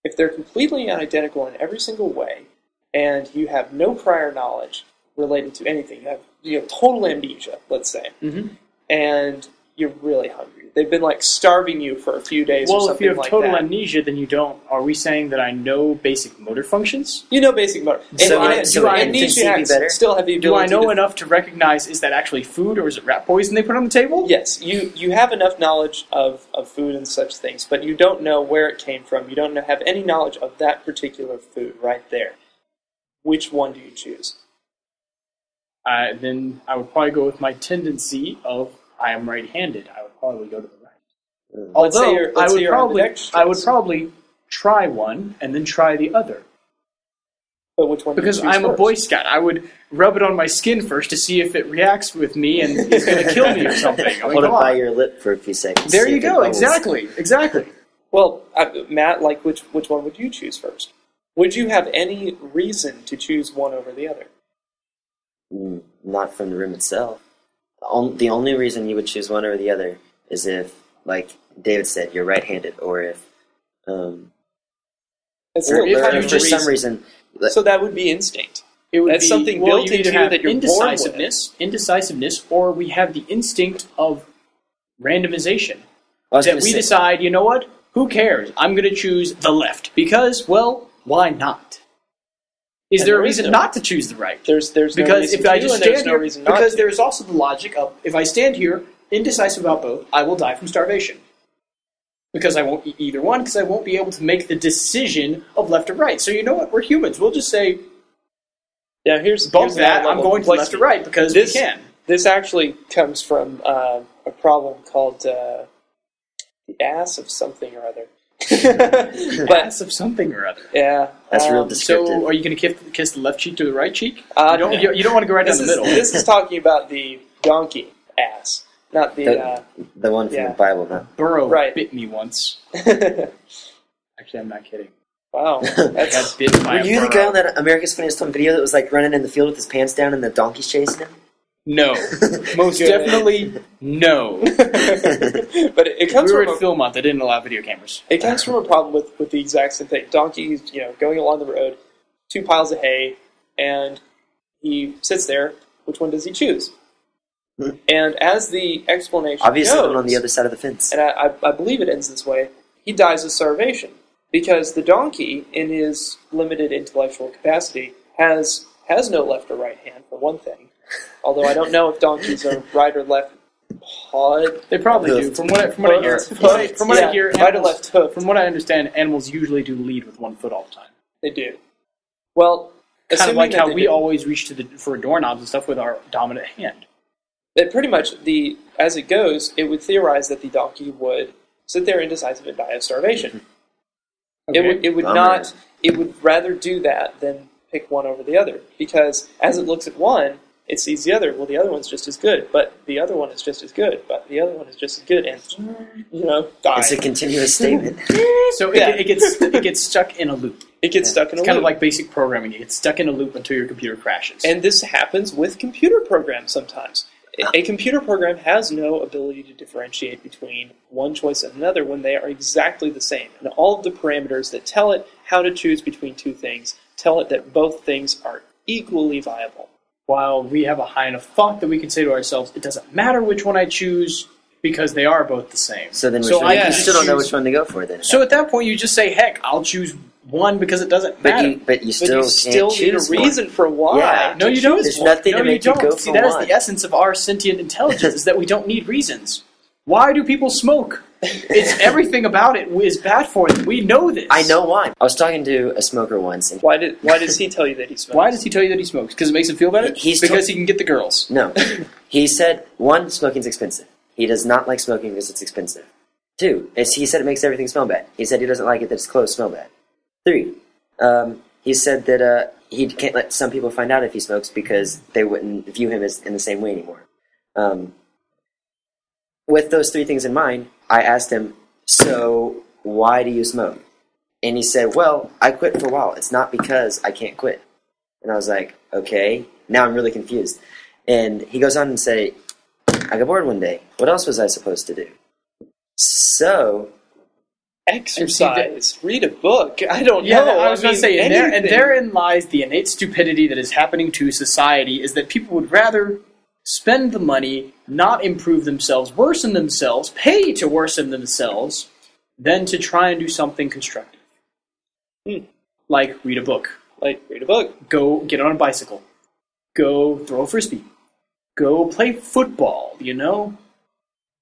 If they're completely identical in every single way, and you have no prior knowledge related to anything, you have you have total amnesia, let's say, Mm-hmm. and you're really hungry. They've been like starving you for a few days or Well, something if you have like total that. amnesia, then you don't. Are we saying that I know basic motor functions? you know basic motor. And So, I- so do I- amnesiacs better? still have the Do I know to enough to recognize is that actually food or is it rat poison they put on the table? Yes, you, you have enough knowledge of, of food and such things, but you don't know where it came from. You don't have any knowledge of that particular food right there. Which one do you choose? Uh, then I would probably go with my tendency of I am right-handed. I would probably go to the right. Let's say Although you're- let's I would you're probably. I would probably try one and then try the other But which one? because do you choose I'm a? Boy Scout. I would rub it on my skin first to see if it reacts with me and is going <laughs> to kill me or something. I mean, Hold it come by your lip for a few seconds. There you go. Exactly. Exactly. <laughs> Well, uh, Matt, like which which one would you choose first? Would you have any reason to choose one over the other? Mm, Not from the room itself. The only reason you would choose one over the other is if, like David said, you're right-handed, or if, um, That's Or if kind you of or for reason. some reason, like, So that would be instinct. It would That's be, something well, built you into you that you're born with. indecisiveness, indecisiveness, or we have the instinct of randomization. That we say- decide, you know what? Who cares? I'm going to choose the left because, well, why not? Is And there a reason no- not to choose the right? There's there's no because reason if I just stand no here, reason not because to. there's also the logic of if I stand here indecisive about both, I will die from starvation. Because I won't eat either one, because I won't be able to make the decision of left or right. So you know what? We're humans. We'll just say yeah, here's here's that, I'm going to left or right because This- we can. This actually comes from uh, a problem called uh, the ass of something or other. <laughs> but of something or other. yeah, That's real um, descriptive. So, are you going to kiss, kiss the left cheek to the right cheek? Uh, you don't. no. You, you don't want to go right down the is middle. this is talking about the donkey ass, not the. The- Uh, the one from Yeah. the Bible, not Burrow Right. bit me once. <laughs> Actually, I'm not kidding. wow, <laughs> I got that's bit by Were a you the guy on that America's Funniest Home video that was like running in the field with his pants down and the donkeys chasing him? No, <laughs> most Good. definitely no. <laughs> but it, it comes we were from at a, film month. They didn't allow video cameras. it comes from a problem with, with the exact same thing. Donkeys, you know, going along the road, two piles of hay, and he sits there. Which one does he choose? Hmm. And as the explanation Obviously, goes, one on the other side of the fence. and I, I, I believe it ends this way, he dies of starvation. Because the donkey, in his limited intellectual capacity, has has no left or right hand, for one thing. Although I don't know if donkeys are right or left pawed. They probably do. From what I, from what I hear, from what I, from what Yeah, I hear, right or left hoof. From what I understand, animals usually do lead with one foot all the time. They do. Well, Kind of like how we do, always reach to the for doorknobs and stuff with our dominant hand. that pretty much the as it goes, it would theorize that the donkey would sit there indecisive and die of starvation. It Okay. would it would Bummer. not it would rather do that than pick one over the other because as it looks at one, it sees the other. Well, the other one's just as good, but the other one is just as good, but the other one is just as good, and you know, die. It's a continuous statement. <laughs> So Yeah. it, it gets it gets stuck in a loop. it gets stuck in a loop. It's kind of like basic programming. It gets stuck in a loop until your computer crashes. And this happens with computer programs sometimes. A- A computer program has no ability to differentiate between one choice and another when they are exactly the same. And all of the parameters that tell it how to choose between two things tell it that both things are equally viable. While we have a high enough thought that we can say to ourselves, it doesn't matter which one I choose because they are both the same. So then, So I you still don't know which one to go for. Then, So at that point, you just say, "Heck, I'll choose one because it doesn't but matter." you, but you But still you can't still need a choose one. reason for why. Yeah. no, you don't. There's one. nothing no, to make you you don't. go See, for that is one. the essence of our sentient intelligence: is that we don't need reasons. Why do people smoke? It's <laughs> everything about it is bad for them. We know this. I know why. I was talking to a smoker once, and Why did Why does he tell you that he smokes? Why does he tell you that he smokes? Because it makes him feel better. He's because to- he can get the girls. no, <laughs> he said one, smoking's expensive. He does not like smoking because it's expensive. Two, it's, he said it makes everything smell bad. He said he doesn't like it that his clothes smell bad. Three, um, he said that uh, he can't let some people find out if he smokes because they wouldn't view him as in the same way anymore. Um, with those three things in mind, I asked him, "So why do you smoke?" And he said, "Well, I quit for a while. It's not because I can't quit." And I was like, "Okay." Now I'm really confused. And he goes on and say, "I got bored one day. What else was I supposed to do?" So exercise? Read a book. I don't Yeah, know. I was going mean, to say, and, there, and therein lies the innate stupidity that is happening to society is that people would rather spend the money, not improve themselves, worsen themselves, pay to worsen themselves, than to try and do something constructive. Hmm. Like read a book, like read a book. go get on a bicycle, go throw a frisbee, go play football, you know?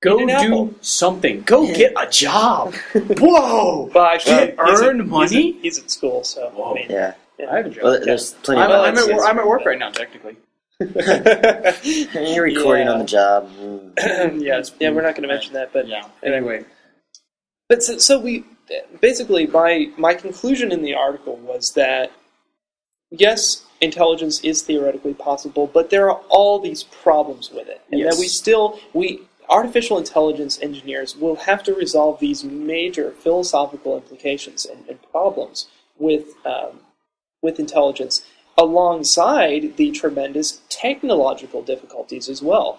Go do apple. something. Go get a job. <laughs> Whoa! Well, actually, Well, he's earn at, money? He's at, he's at school, so Whoa. I mean, yeah, I have a job. well, there's plenty I'm, of I'm, at, I'm at work right now, technically. <laughs> You're recording Yeah. on the job. <clears throat> Yeah, it's, yeah, we're not going to mention that, but Yeah. Anyway, But so, so we basically my my conclusion in the article was that yes, intelligence is theoretically possible, but there are all these problems with it, and Yes. that we still we artificial intelligence engineers will have to resolve these major philosophical implications and, and problems with um, with intelligence alongside the tremendous technological difficulties as well.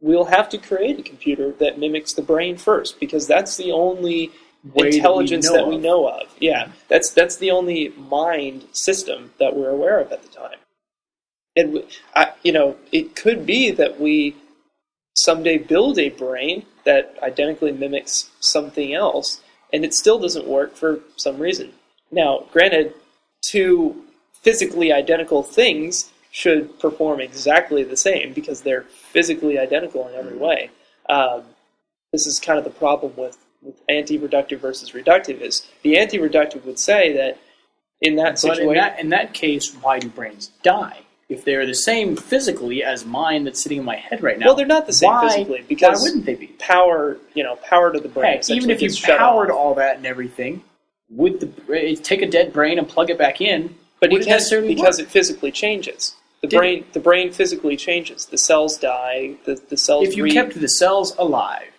We'll have to create a computer that mimics the brain first because that's the only Way that we intelligence know that we know of. Yeah, that's that's the only mind system that we're aware of at the time. And I, you know, it could be that we someday build a brain that identically mimics something else, and it still doesn't work for some reason. Now, granted, two physically identical things should perform exactly the same because they're physically identical in every way. Um, this is kind of the problem with, with anti-reductive versus reductive. Is the anti-reductive would say that in that situation, in that in that case, why do brains die? if they're the same physically as mine that's sitting in my head right now, Well, they're not the same why, physically because why wouldn't they be? power, you know, power to the brain. Heck, even if you powered off. all that and everything, would the bra- take a dead brain and plug it back in? But would it necessarily because work? it physically changes. The Did- brain, the brain physically changes. The cells die. The the cells. if you re- kept the cells alive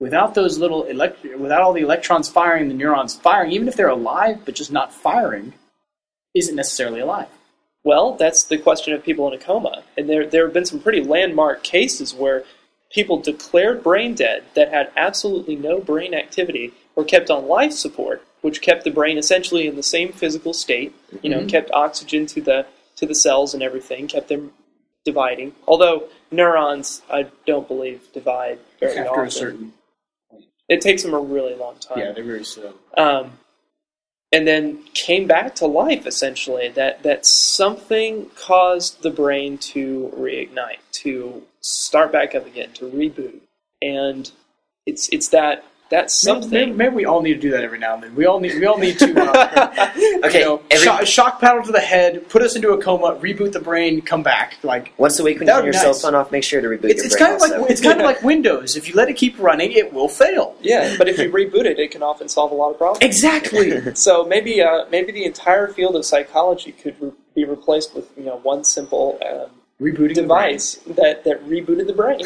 without those little elect- without all the electrons firing, the neurons firing, even if they're alive but just not firing, isn't necessarily alive. Well, that's the question of people in a coma. And there, there have been some pretty landmark cases where people declared brain dead that had absolutely no brain activity were kept on life support, which kept the brain essentially in the same physical state, you know, Mhm. kept oxygen to the to the cells and everything, kept them dividing. Although neurons, I don't believe, divide very After often. a certain, it takes them a really long time yeah, they're very slow. um, and then came back to life essentially that that something caused the brain to reignite to start back up again to reboot and it's it's that that Maybe, something maybe we all need to do that every now and then. We all need we all need to uh, <laughs> Okay, you know, every- shock, shock paddle to the head, put us into a coma, reboot the brain, come back. Like Once a week when you turn your cell phone off, make sure to reboot it's, it's kind of like it's kind of like Windows. If you let it keep running, it will fail. yeah but if you <laughs> reboot it it can often solve a lot of problems Exactly. <laughs> so maybe uh, maybe the entire field of psychology could re- be replaced with you know one simple um, Rebooting device that that rebooted the brain.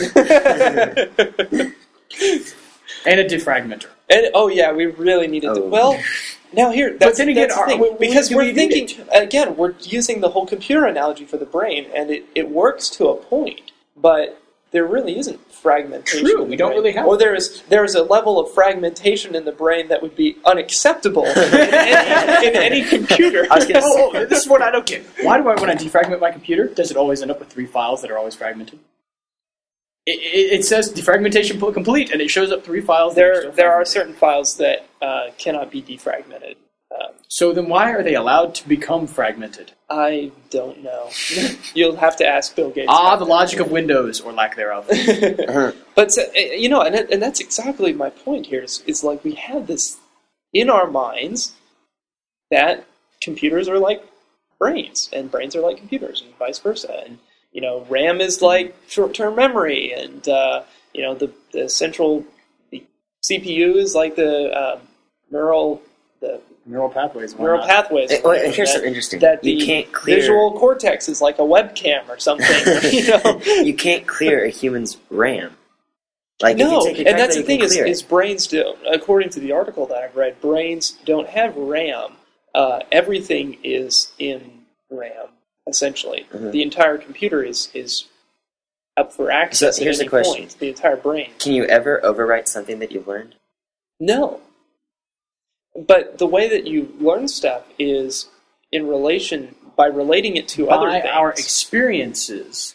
And a defragmenter. And oh yeah, we really needed to. Oh. Well, now here, that's, then again, that's the thing, we- we- because we're we thinking again, we're using the whole computer analogy for the brain, and it, it works to a point, but there really isn't fragmentation. True, we don't brain. really have or there is there is a level of fragmentation in the brain that would be unacceptable <laughs> in, any, in any computer. I was gonna oh, say- Oh, oh, this is what I don't get. Why do I, when I defragment my computer, does it always end up with three files that are always fragmented? It, it, says defragmentation complete, and it shows up three files. that are there there are certain files that uh, cannot be defragmented. Um, So then, why are they allowed to become fragmented? I don't know. <laughs> You'll have to ask Bill Gates. Ah, the logic of Windows, or lack thereof. <laughs> But uh, you know, and and that's exactly my point here. Is, is like we have this in our minds that computers are like brains, and brains are like computers, and vice versa. And you know, RAM is like short-term memory, and uh, you know, the the central the CPU is like the uh, neural the Neural pathways. neural not? pathways. Eh, well, that- here's something interesting. That You the can't clear- visual cortex is like a webcam or something. <laughs> you know. <laughs> you can't clear a human's RAM. Like no, if you take a and that's the thing is, is brains do. According to the article that I've read, brains don't have RAM. Uh, everything is in RAM. Essentially, Mhm. the entire computer is is up for access So here's at the any question. point. The entire brain. Can you ever overwrite something that you've learned? No. But the way that you learn stuff is in relation by relating it to other By things. our experiences,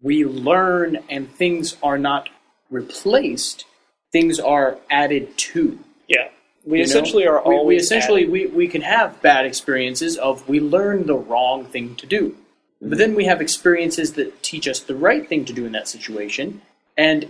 we learn, and things are not replaced; things are added to. yeah, we you know? essentially are always we essentially we, we can have bad experiences of we learn the wrong thing to do but then we have experiences that teach us the right thing to do in that situation and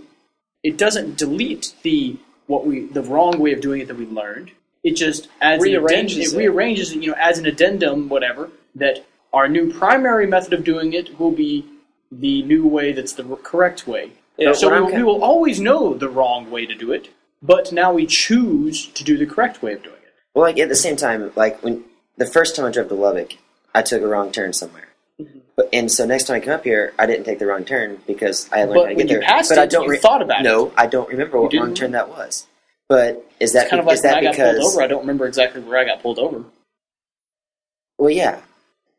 it doesn't delete the what we the wrong way of doing it that we learned it just adds an Rearranges addendum, it. it rearranges it you know adds an addendum whatever that our new primary method of doing it will be the new way that's the correct way Yeah, so we, I'm will- kind- we will always know the wrong way to do it but now we choose to do the correct way of doing it Well, like at the same time, like when the first time I drove to Lubbock, I took a wrong turn somewhere. Mm-hmm. But and so next time I come up here, I didn't take the wrong turn because I learned But how to get there. but I don't you thought about it. no, I don't remember what wrong turn that was. But is that It's kind of like is when that I got because pulled over. I don't remember exactly where I got pulled over. well, yeah.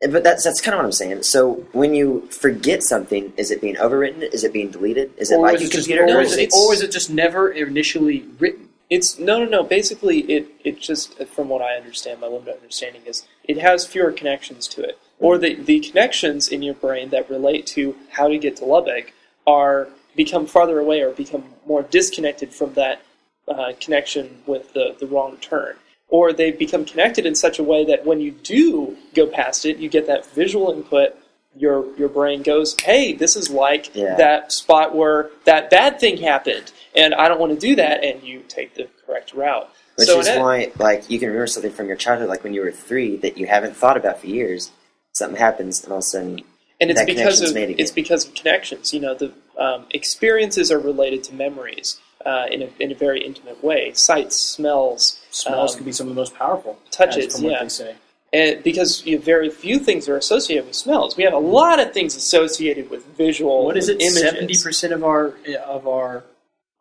But that's that's kind of what I'm saying. So when you forget something, is it being overwritten? Is it being deleted? Is it or, like is a it just, computer? or, No, is it, or is it just never initially written? It's no, no, no. Basically, it it just from what I understand, my limited understanding is it has fewer connections to it, or the the connections in your brain that relate to how to get to Lubbock are become farther away or become more disconnected from that uh, connection with the the wrong turn, or they become connected in such a way that when you do go past it, you get that visual input. Your your brain goes, hey, this is like Yeah. that spot where that bad thing happened, and I don't want to do that, and you take the correct route. Which so is it- why, like, you can remember something from your childhood, like when you were three, that you haven't thought about for years. something happens, and all of a sudden, and it's because of it's because of connections. You know, the um, experiences are related to memories uh, in a in a very intimate way. Sights, smells, Smells um, can be some of the most powerful. touches, from what yeah. they say. and because you know, very few things are associated with smells. We have a lot of things associated with visual. What is it? Seventy percent of our of our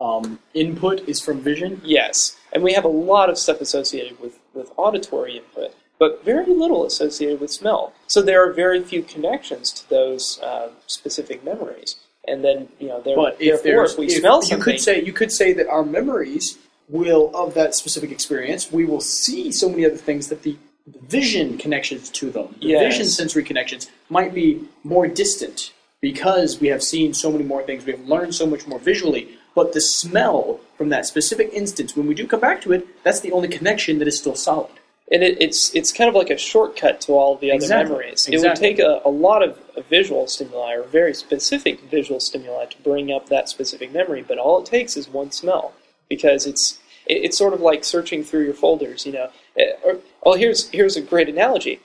um, input is from vision. Yes, and we have a lot of stuff associated with, with auditory input, but very little associated with smell. So there are very few connections to those uh, specific memories. And then you know, there, But if there's, if we if smell you could say you could say that our memories will of that specific experience, we will see so many other things that the, the vision connections to them, the Yes. vision sensory connections, might be more distant because we have seen so many more things, we have learned so much more visually. But the smell from that specific instance, when we do come back to it, that's the only connection that is still solid. And it, it's it's kind of like a shortcut to all the other Exactly, memories. It would take a, a lot of visual stimuli or very specific visual stimuli to bring up that specific memory, but all it takes is one smell because it's it, it's sort of like searching through your folders. You know, Eh, or, well, here's here's a great analogy.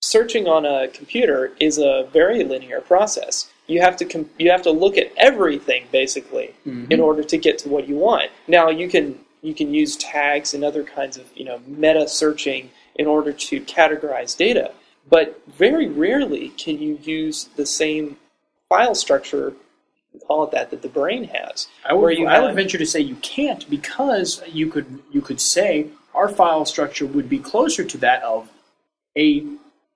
Searching on a computer is a very linear process. You have to com- you have to look at everything basically in order to get to what you want. Now you can you can use tags and other kinds of you know meta searching in order to categorize data, but very rarely can you use the same file structure, call it that, that the brain has. I would, you I would venture to say you can't because you could you could say our file structure would be closer to that of a,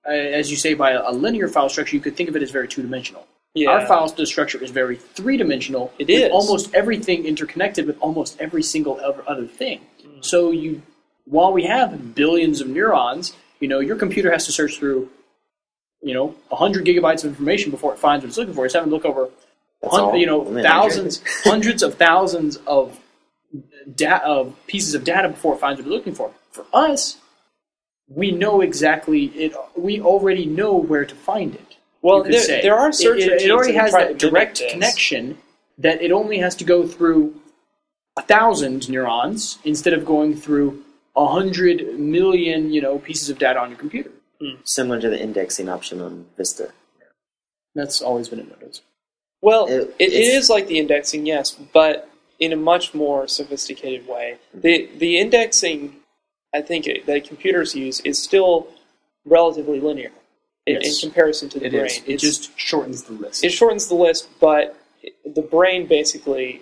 uh, as you say, by a, a linear file structure. You could think of it as very two dimensional. Yeah. Our file structure is very three dimensional. It is. almost everything interconnected with almost every single other thing. Mm. So you, while we have billions of neurons, you know, your computer has to search through, you know, hundred gigabytes of information before it finds what it's looking for. It's having to look over That's hun- all? you know, thousands, <laughs> hundreds of thousands of da- of pieces of data before it finds what it's looking for. For us, we know exactly it. We already know where to find it. Well, there- there are search It, it, already has that direct this. connection that it only has to go through a thousand neurons instead of going through a hundred million, you know, pieces of data on your computer. Hmm. similar to the indexing option on Vista. That's always been in Windows. Well, It- it, it's- like the indexing, yes, but in a much more sophisticated way. Hmm. The the indexing, I think, it, that computers use is still relatively linear in, in comparison to the It brain. is. It It's- just shortens the list. it shortens the list, but the brain basically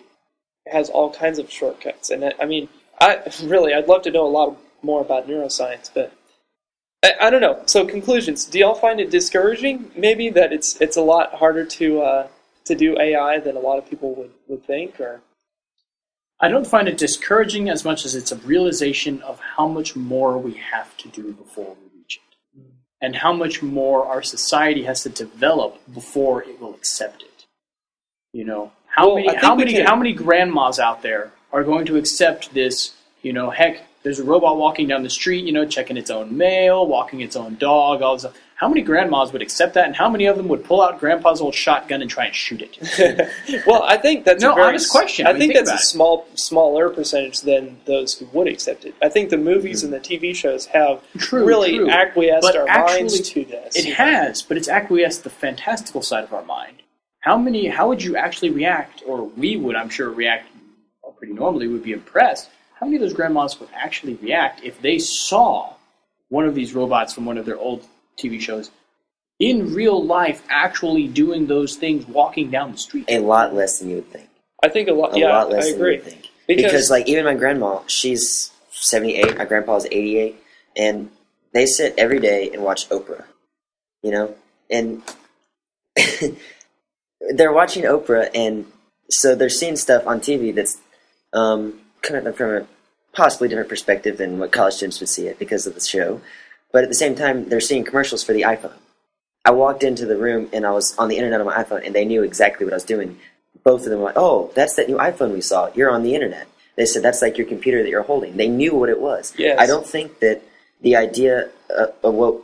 has all kinds of shortcuts. And I, I mean, I really, I'd love to know a lot more about neuroscience, but I, I don't know. So conclusions: Do y'all find it discouraging? Maybe that it's it's a lot harder to uh, to do AI than a lot of people would, would think, or I don't find it discouraging as much as it's a realization of how much more we have to do before we reach it, and how much more our society has to develop before it will accept it. You know, how Well, many how many can- how many grandmas out there are going to accept this? You know, heck, there's a robot walking down the street, you know, checking its own mail, walking its own dog, all this stuff. How many grandmas would accept that, and how many of them would pull out grandpa's old shotgun and try and shoot it? <laughs> well, I think that's No, a very, honest question. I think think that's a small smaller percentage than those who would accept it. I think the movies and the TV shows have True, really true. acquiesced But our actually, minds to this. It has, but it's acquiesced the fantastical side of our mind. How many? How would you actually react, or we would, I'm sure, react pretty normally. Would be impressed. How many of those grandmas would actually react if they saw one of these robots from one of their old TV shows in real life actually doing those things, walking down the street? A lot less than you would think. I think a lot. A yeah, lot less I than you agree. would think. Because- Because, like even my grandma, she's seventy eight. My grandpa's eighty eight, and they sit every day and watch Oprah. You know, and <laughs> they're watching Oprah, and so they're seeing stuff on TV that's um, coming from a possibly different perspective than what college students would see it because of the show. But at the same time, they're seeing commercials for the iPhone. I walked into the room and I was on the internet on my iPhone, and they knew exactly what I was doing. Both of them were like, "Oh, that's that new iPhone we saw. You're on the internet." They said that's like your computer that you're holding. They knew what it was. Yes. I don't think that the idea uh, of what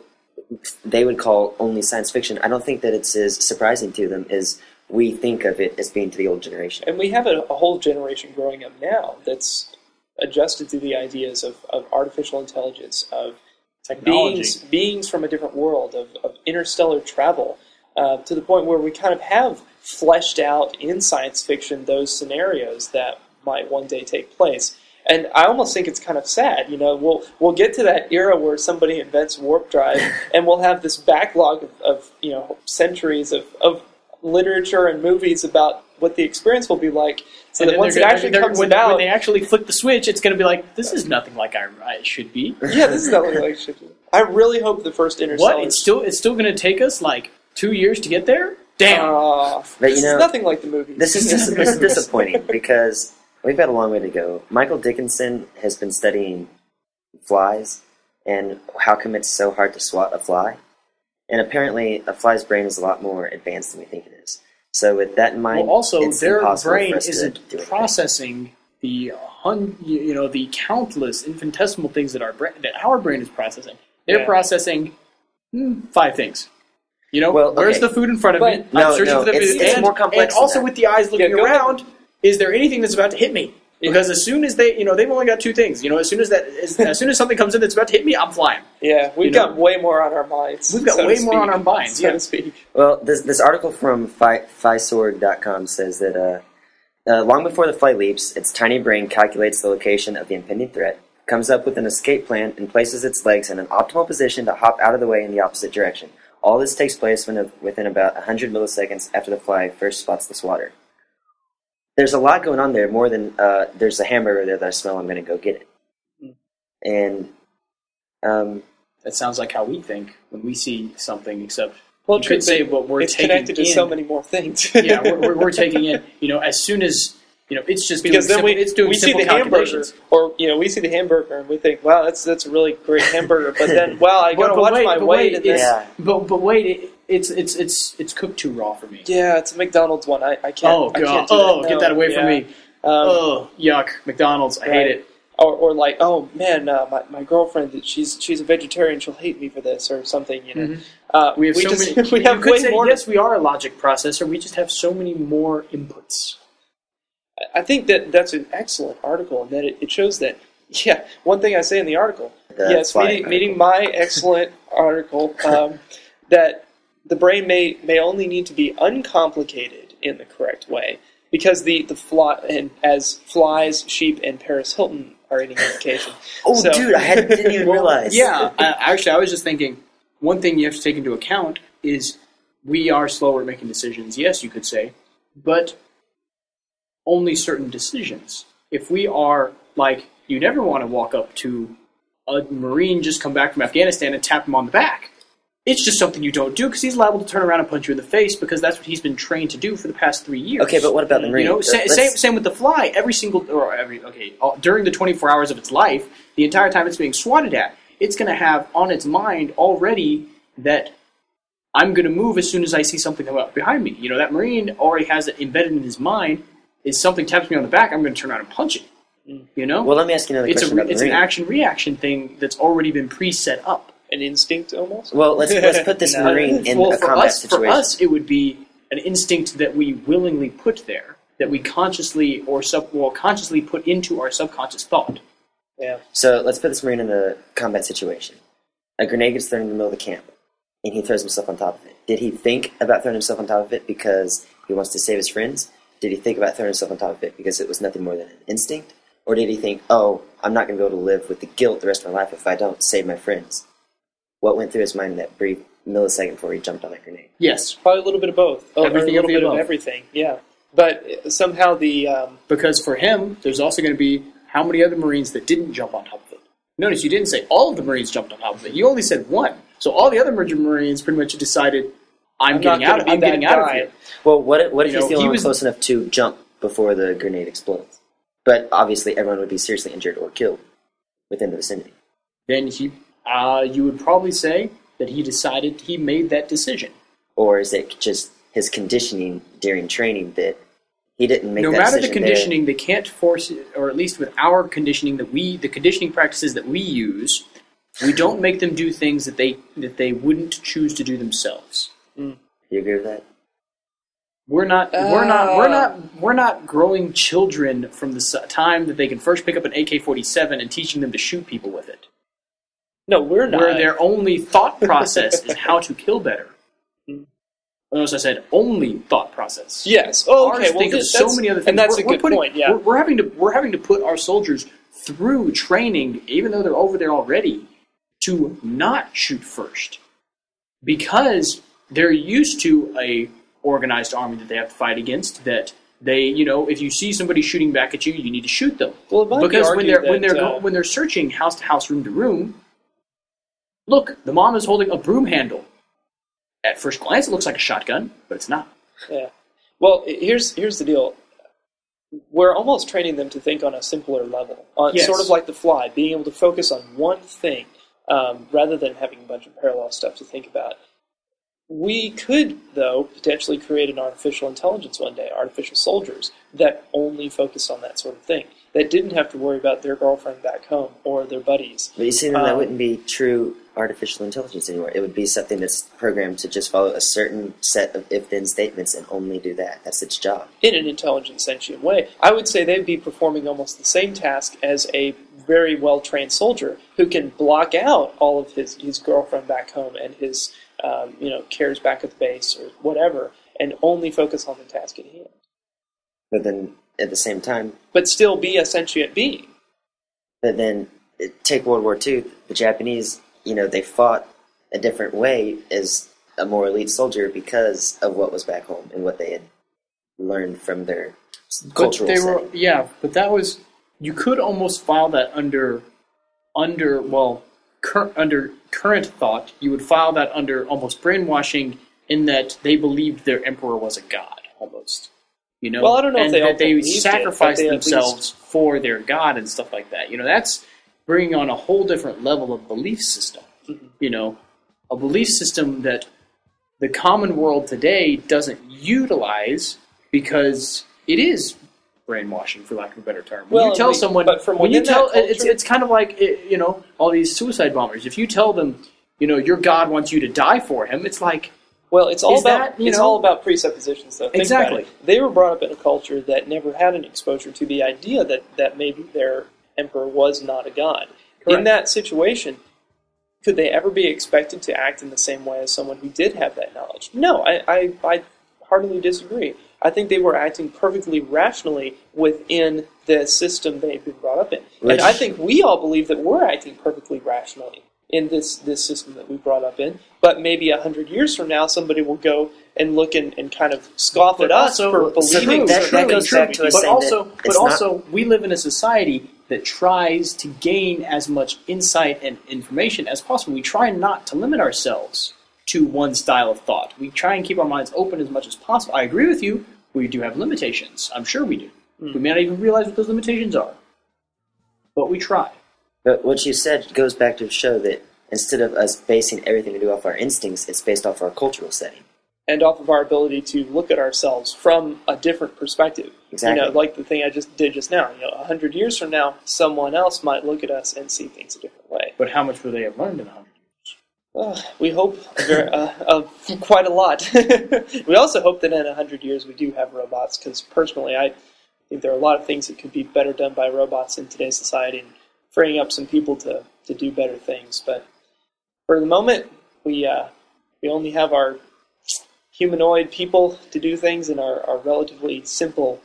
they would call only science fiction. I don't think that it's as surprising to them as we think of it as being to the old generation. and we have a, a whole generation growing up now that's adjusted to the ideas of, of artificial intelligence, of Technology. beings beings from a different world of, of interstellar travel uh, to the point where we kind of have fleshed out in science fiction those scenarios that might one day take place. And I almost think it's kind of sad. You know, we'll we'll get to that era where somebody invents warp drive, <laughs> and we'll have this backlog of, of you know centuries of, of literature and movies about what the experience will be like. So And that once it they're gonna- actually they're- comes when, about, when they actually flick the switch, it's going to be like, this is nothing like I, I should be. yeah, this is not like it should be. I really hope the first Interstellar. What? It's still it's still going to take us like two years to get there. Damn. Uh, But you this know- is nothing like the movie. This is, this, this is <laughs> disappointing because we've got a long way to go. Michael Dickinson has been studying flies and how come it's so hard to swat a fly. And apparently, a fly's brain is a lot more advanced than we think it is. So, with that in mind, well, also it's their brain for us to isn't do anything. processing the hun- you you know the countless infinitesimal things that our brain that our brain is processing. They're Yeah. processing hmm, five things. You know, Well, where's the food in front of But- me? No, I'm searching no, for the it's- food, it's and, more complex And than also that. with the eyes looking Yeah, go ahead. around, is there anything that's about to hit me? <laughs> Because as soon as they, you know, they've only got two things. You know, as soon as that, as, as soon as something comes in that's about to hit me, I'm flying. yeah, we've you know. got way more on our minds. We've got so way more on our minds, so yeah. to speak. Well, this this article from Fi- PhysOrg.com says that uh, uh, long before the flight leaps, its tiny brain calculates the location of the impending threat, comes up with an escape plan, and places its legs in an optimal position to hop out of the way in the opposite direction. All this takes place when, within about 100 milliseconds after the fly first spots the swatter. There's a lot going on there, more than uh, there's a hamburger there that I smell, I'm going to go get it. And um, That sounds like how we think when we see something. Except Well, you could say what we're it's taking connected to in. so many more things. <laughs> yeah, we're, we're, we're taking in. You know, as soon as you know, it's just because doing then we it's doing we see the hamburger, or you know, we see the hamburger and we think, wow, that's that's a really great hamburger. But then, wow, I gotta watch wait, my but weight wait, and then, Yeah. but but wait, it, it's it's it's it's cooked too raw for me. yeah, it's a McDonald's one. I, I can't. Oh I god! can't do Oh, that. get that away from me! Um, oh, yuck! McDonald's, I hate it. or, or like, oh man, uh, my, my girlfriend, she's she's a vegetarian. She'll hate me for this or something. You know, Mhm. uh, We have so just, many. <laughs> we have way say more. yes, we are a logic processor. We just have so many more inputs. I think that that's an excellent article, and that it, it shows that. <laughs> Yeah, one thing I say in the article. the yes, meeting, meeting my excellent article um, <laughs> that the brain may may only need to be uncomplicated in the correct way because the the fly and as flies, sheep, and Paris Hilton are an indication. <laughs> Oh, So- dude, I had, didn't even <laughs> realize. Yeah, uh, actually, I was just thinking. One thing you have to take into account is we are slower making decisions. Yes, you could say, but only certain decisions. If we are like, you never want to walk up to a Marine just come back from Afghanistan and tap him on the back. It's just something you don't do because he's liable to turn around and punch you in the face because that's what he's been trained to do for the past three years. Okay, but what about the Marine? You know, sa- same, same with the fly. Every single, or every, okay, all, during the 24 hours of its life, the entire time it's being swatted at, it's going to have on its mind already that I'm going to move as soon as I see something come up behind me. You know, that Marine already has it embedded in his mind. Is something taps me on the back, I'm going to turn around and punch it. Mm. You know, Well, let me ask you another it's question re- about it's an action reaction thing that's already been pre-set up. An instinct almost. Well, let's let's put this <laughs> No. Marine in well, a for combat us, situation. for us, it would be an instinct that we willingly put there, that we consciously or sub well consciously put into our subconscious thought. Yeah. So let's put this Marine in a combat situation. A grenade gets thrown in the middle of the camp, and he throws himself on top of it. Did he think about throwing himself on top of it because he wants to save his friends? Did he think about throwing himself on top of it because it was nothing more than an instinct? Or did he think, oh, I'm not going to be able to live with the guilt the rest of my life if I don't save my friends? What went through his mind in that brief millisecond before he jumped on that grenade? Yes, Probably a little bit of both. Oh, Everything a little bit of everything. Yeah. But somehow the um, because for him, there's also going to be how many other Marines that didn't jump on top of it. Notice you didn't say all of the Marines jumped on top of it. You only said one. So all the other Marines pretty much decided, I'm, I'm getting not out. gonna Of, be I'm that getting out of guy. here. Well, what if, what if You he's know, the he only one was- close enough to jump before the grenade explodes? But obviously, everyone would be seriously injured or killed within the vicinity. Then he, uh, you would probably say that he decided he made that decision. Or is it just his conditioning during training that he didn't make no that matter the decision there? conditioning, they can't force it, or at least with our conditioning that we, the conditioning practices that we use, we don't make them do things that they that they wouldn't choose to do themselves. You agree with that? We're not, we're not, we're Uh. not, we're not growing children from the time that they can first pick up an AK forty seven and teaching them to shoot people with it. No, we're not. where their only thought process is how to kill better. Notice I said only thought process. yes. Oh, okay. Ours well, think of so many other things, and that's We're- a good putting- point. Yeah. we're, we're having to we're having to put our soldiers through training, even though they're over there already, to not shoot first, because they're used to a organized army that they have to fight against. That they, you know, if you see somebody shooting back at you, you need to shoot them Well, it might be because when they're when they're uh, go, when they're searching house to house, room to room, look, the mom is holding a broom handle. At first glance, it looks like a shotgun, but it's not. Yeah. Well, here's here's the deal. We're almost training them to think on a simpler level, on Yes. sort of like the fly, being able to focus on one thing um, rather than having a bunch of parallel stuff to think about. We could, though, potentially create an artificial intelligence one day, artificial soldiers that only focus on that sort of thing, that didn't have to worry about their girlfriend back home or their buddies. But you see, then that Um, wouldn't be true artificial intelligence anymore. It would be something that's programmed to just follow a certain set of if-then statements and only do that. That's its job. in an intelligent, sentient way. I would say they'd be performing almost the same task as a very well trained soldier who can block out all of his, his girlfriend back home and his um, you know cares back at the base or whatever, and only focus on the task at hand. But then at the same time, But still be a sentient being. but then take World War II. The Japanese, you know, they fought a different way as a more elite soldier because of what was back home and what they had learned from their cultural but they were yeah but that was you could almost file that under under well cur- under current thought you would file that under almost brainwashing in that they believed their emperor was a god almost you know? Well, I don't know if they that they believed it, sacrificed they at least- themselves for their god and stuff like that you know? That's bringing on a whole different level of belief system Mm-hmm. you know a belief system that the common world today doesn't utilize because it is brainwashing, for lack of a better term. When Well, you tell we- someone, but from when you tell, that it's it's kind of like you know all these suicide bombers. If you tell them, you know, your God wants you to die for him, it's like Well, it's all about that, it's know- all about presuppositions, though. Think Exactly. They were brought up in a culture that never had an exposure to the idea that that maybe their emperor was not a god. In that situation, could they ever be expected to act in the same way as someone who did have that knowledge? No, I, I, I heartily disagree. I think they were acting perfectly rationally within the system they've been brought up in. Which- and I think we all believe that we're acting perfectly rationally in this, this system that we brought up in. But maybe a hundred years from now, somebody will go and look and, and kind of scoff But at us also- for so believing that- that goes things back to us but also, that but it's not- also, we live in a society that tries to gain as much insight and information as possible. We try not to limit ourselves to one style of thought. We try and keep our minds open as much as possible. I agree with you. We do have limitations. I'm sure we do. Hmm. We may not even realize what those limitations are, but we try. But what you said goes back to show that instead of us basing everything we do off our instincts, it's based off our cultural setting. And off of our ability to look at ourselves from a different perspective. Exactly. You know, like the thing I just did just now. You know, a hundred years from now, someone else might look at us and see things a different way. But how much would they have learned in a hundred years? Uh, we hope very, uh, uh, quite a lot. <laughs> we also hope that in a hundred years we do have robots, because personally, I think there are a lot of things that could be better done by robots in today's society, and freeing up some people to, to do better things. But for the moment, we uh, we only have our humanoid people to do things, and our, our relatively simple,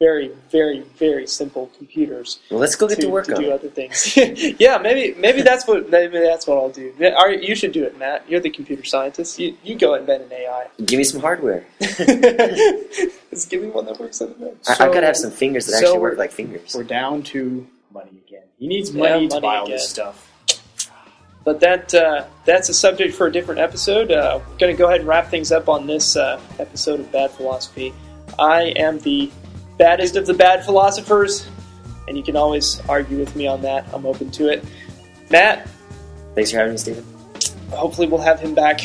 very very very simple computers Well, let's go get to, work on do it. other things. <laughs> yeah, maybe maybe that's what maybe that's what I'll do. All right, You should do it, Matt. You're the computer scientist. You you go invent an AI. Give me some hardware. <laughs> <laughs> Just give me one that works on the web. I, I've got to have some fingers that so actually work like fingers. We're down to money again. He needs Yeah, money to money buy all again. this stuff. But that uh, that's a subject for a different episode. Uh, we're going to go ahead and wrap things up on this uh, episode of Bad Philosophy. I am the baddest of the bad philosophers, and you can always argue with me on that. I'm open to it. Matt, Thanks for having me, Stephen. hopefully we'll have him back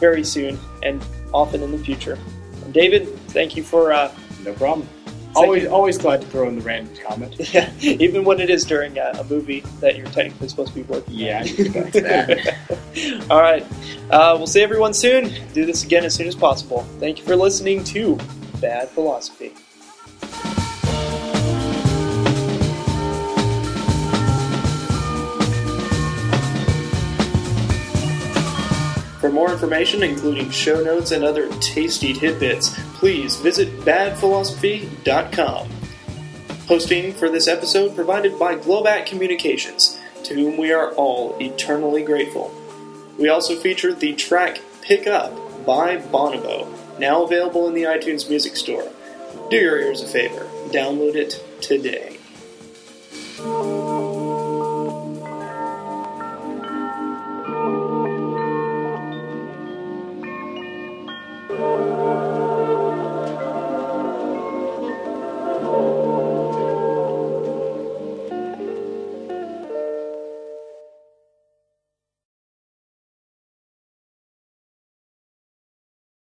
very soon and often in the future. And David, thank you for uh, No problem. Always, always glad to throw in the random comment. <laughs> yeah, even when it is during a, a movie that you're technically supposed to be working. Yeah, on. that. <laughs> All right, uh, we'll see everyone soon. Do this again as soon as possible. Thank you for listening to Bad Philosophy. For more information, including show notes and other tasty tidbits, please visit badphilosophy.com. Hosting for this episode provided by Globat Communications, to whom we are all eternally grateful. We also featured the track Pick Up by Bonobo, now available in the iTunes Music Store. Do your ears a favor, download it today.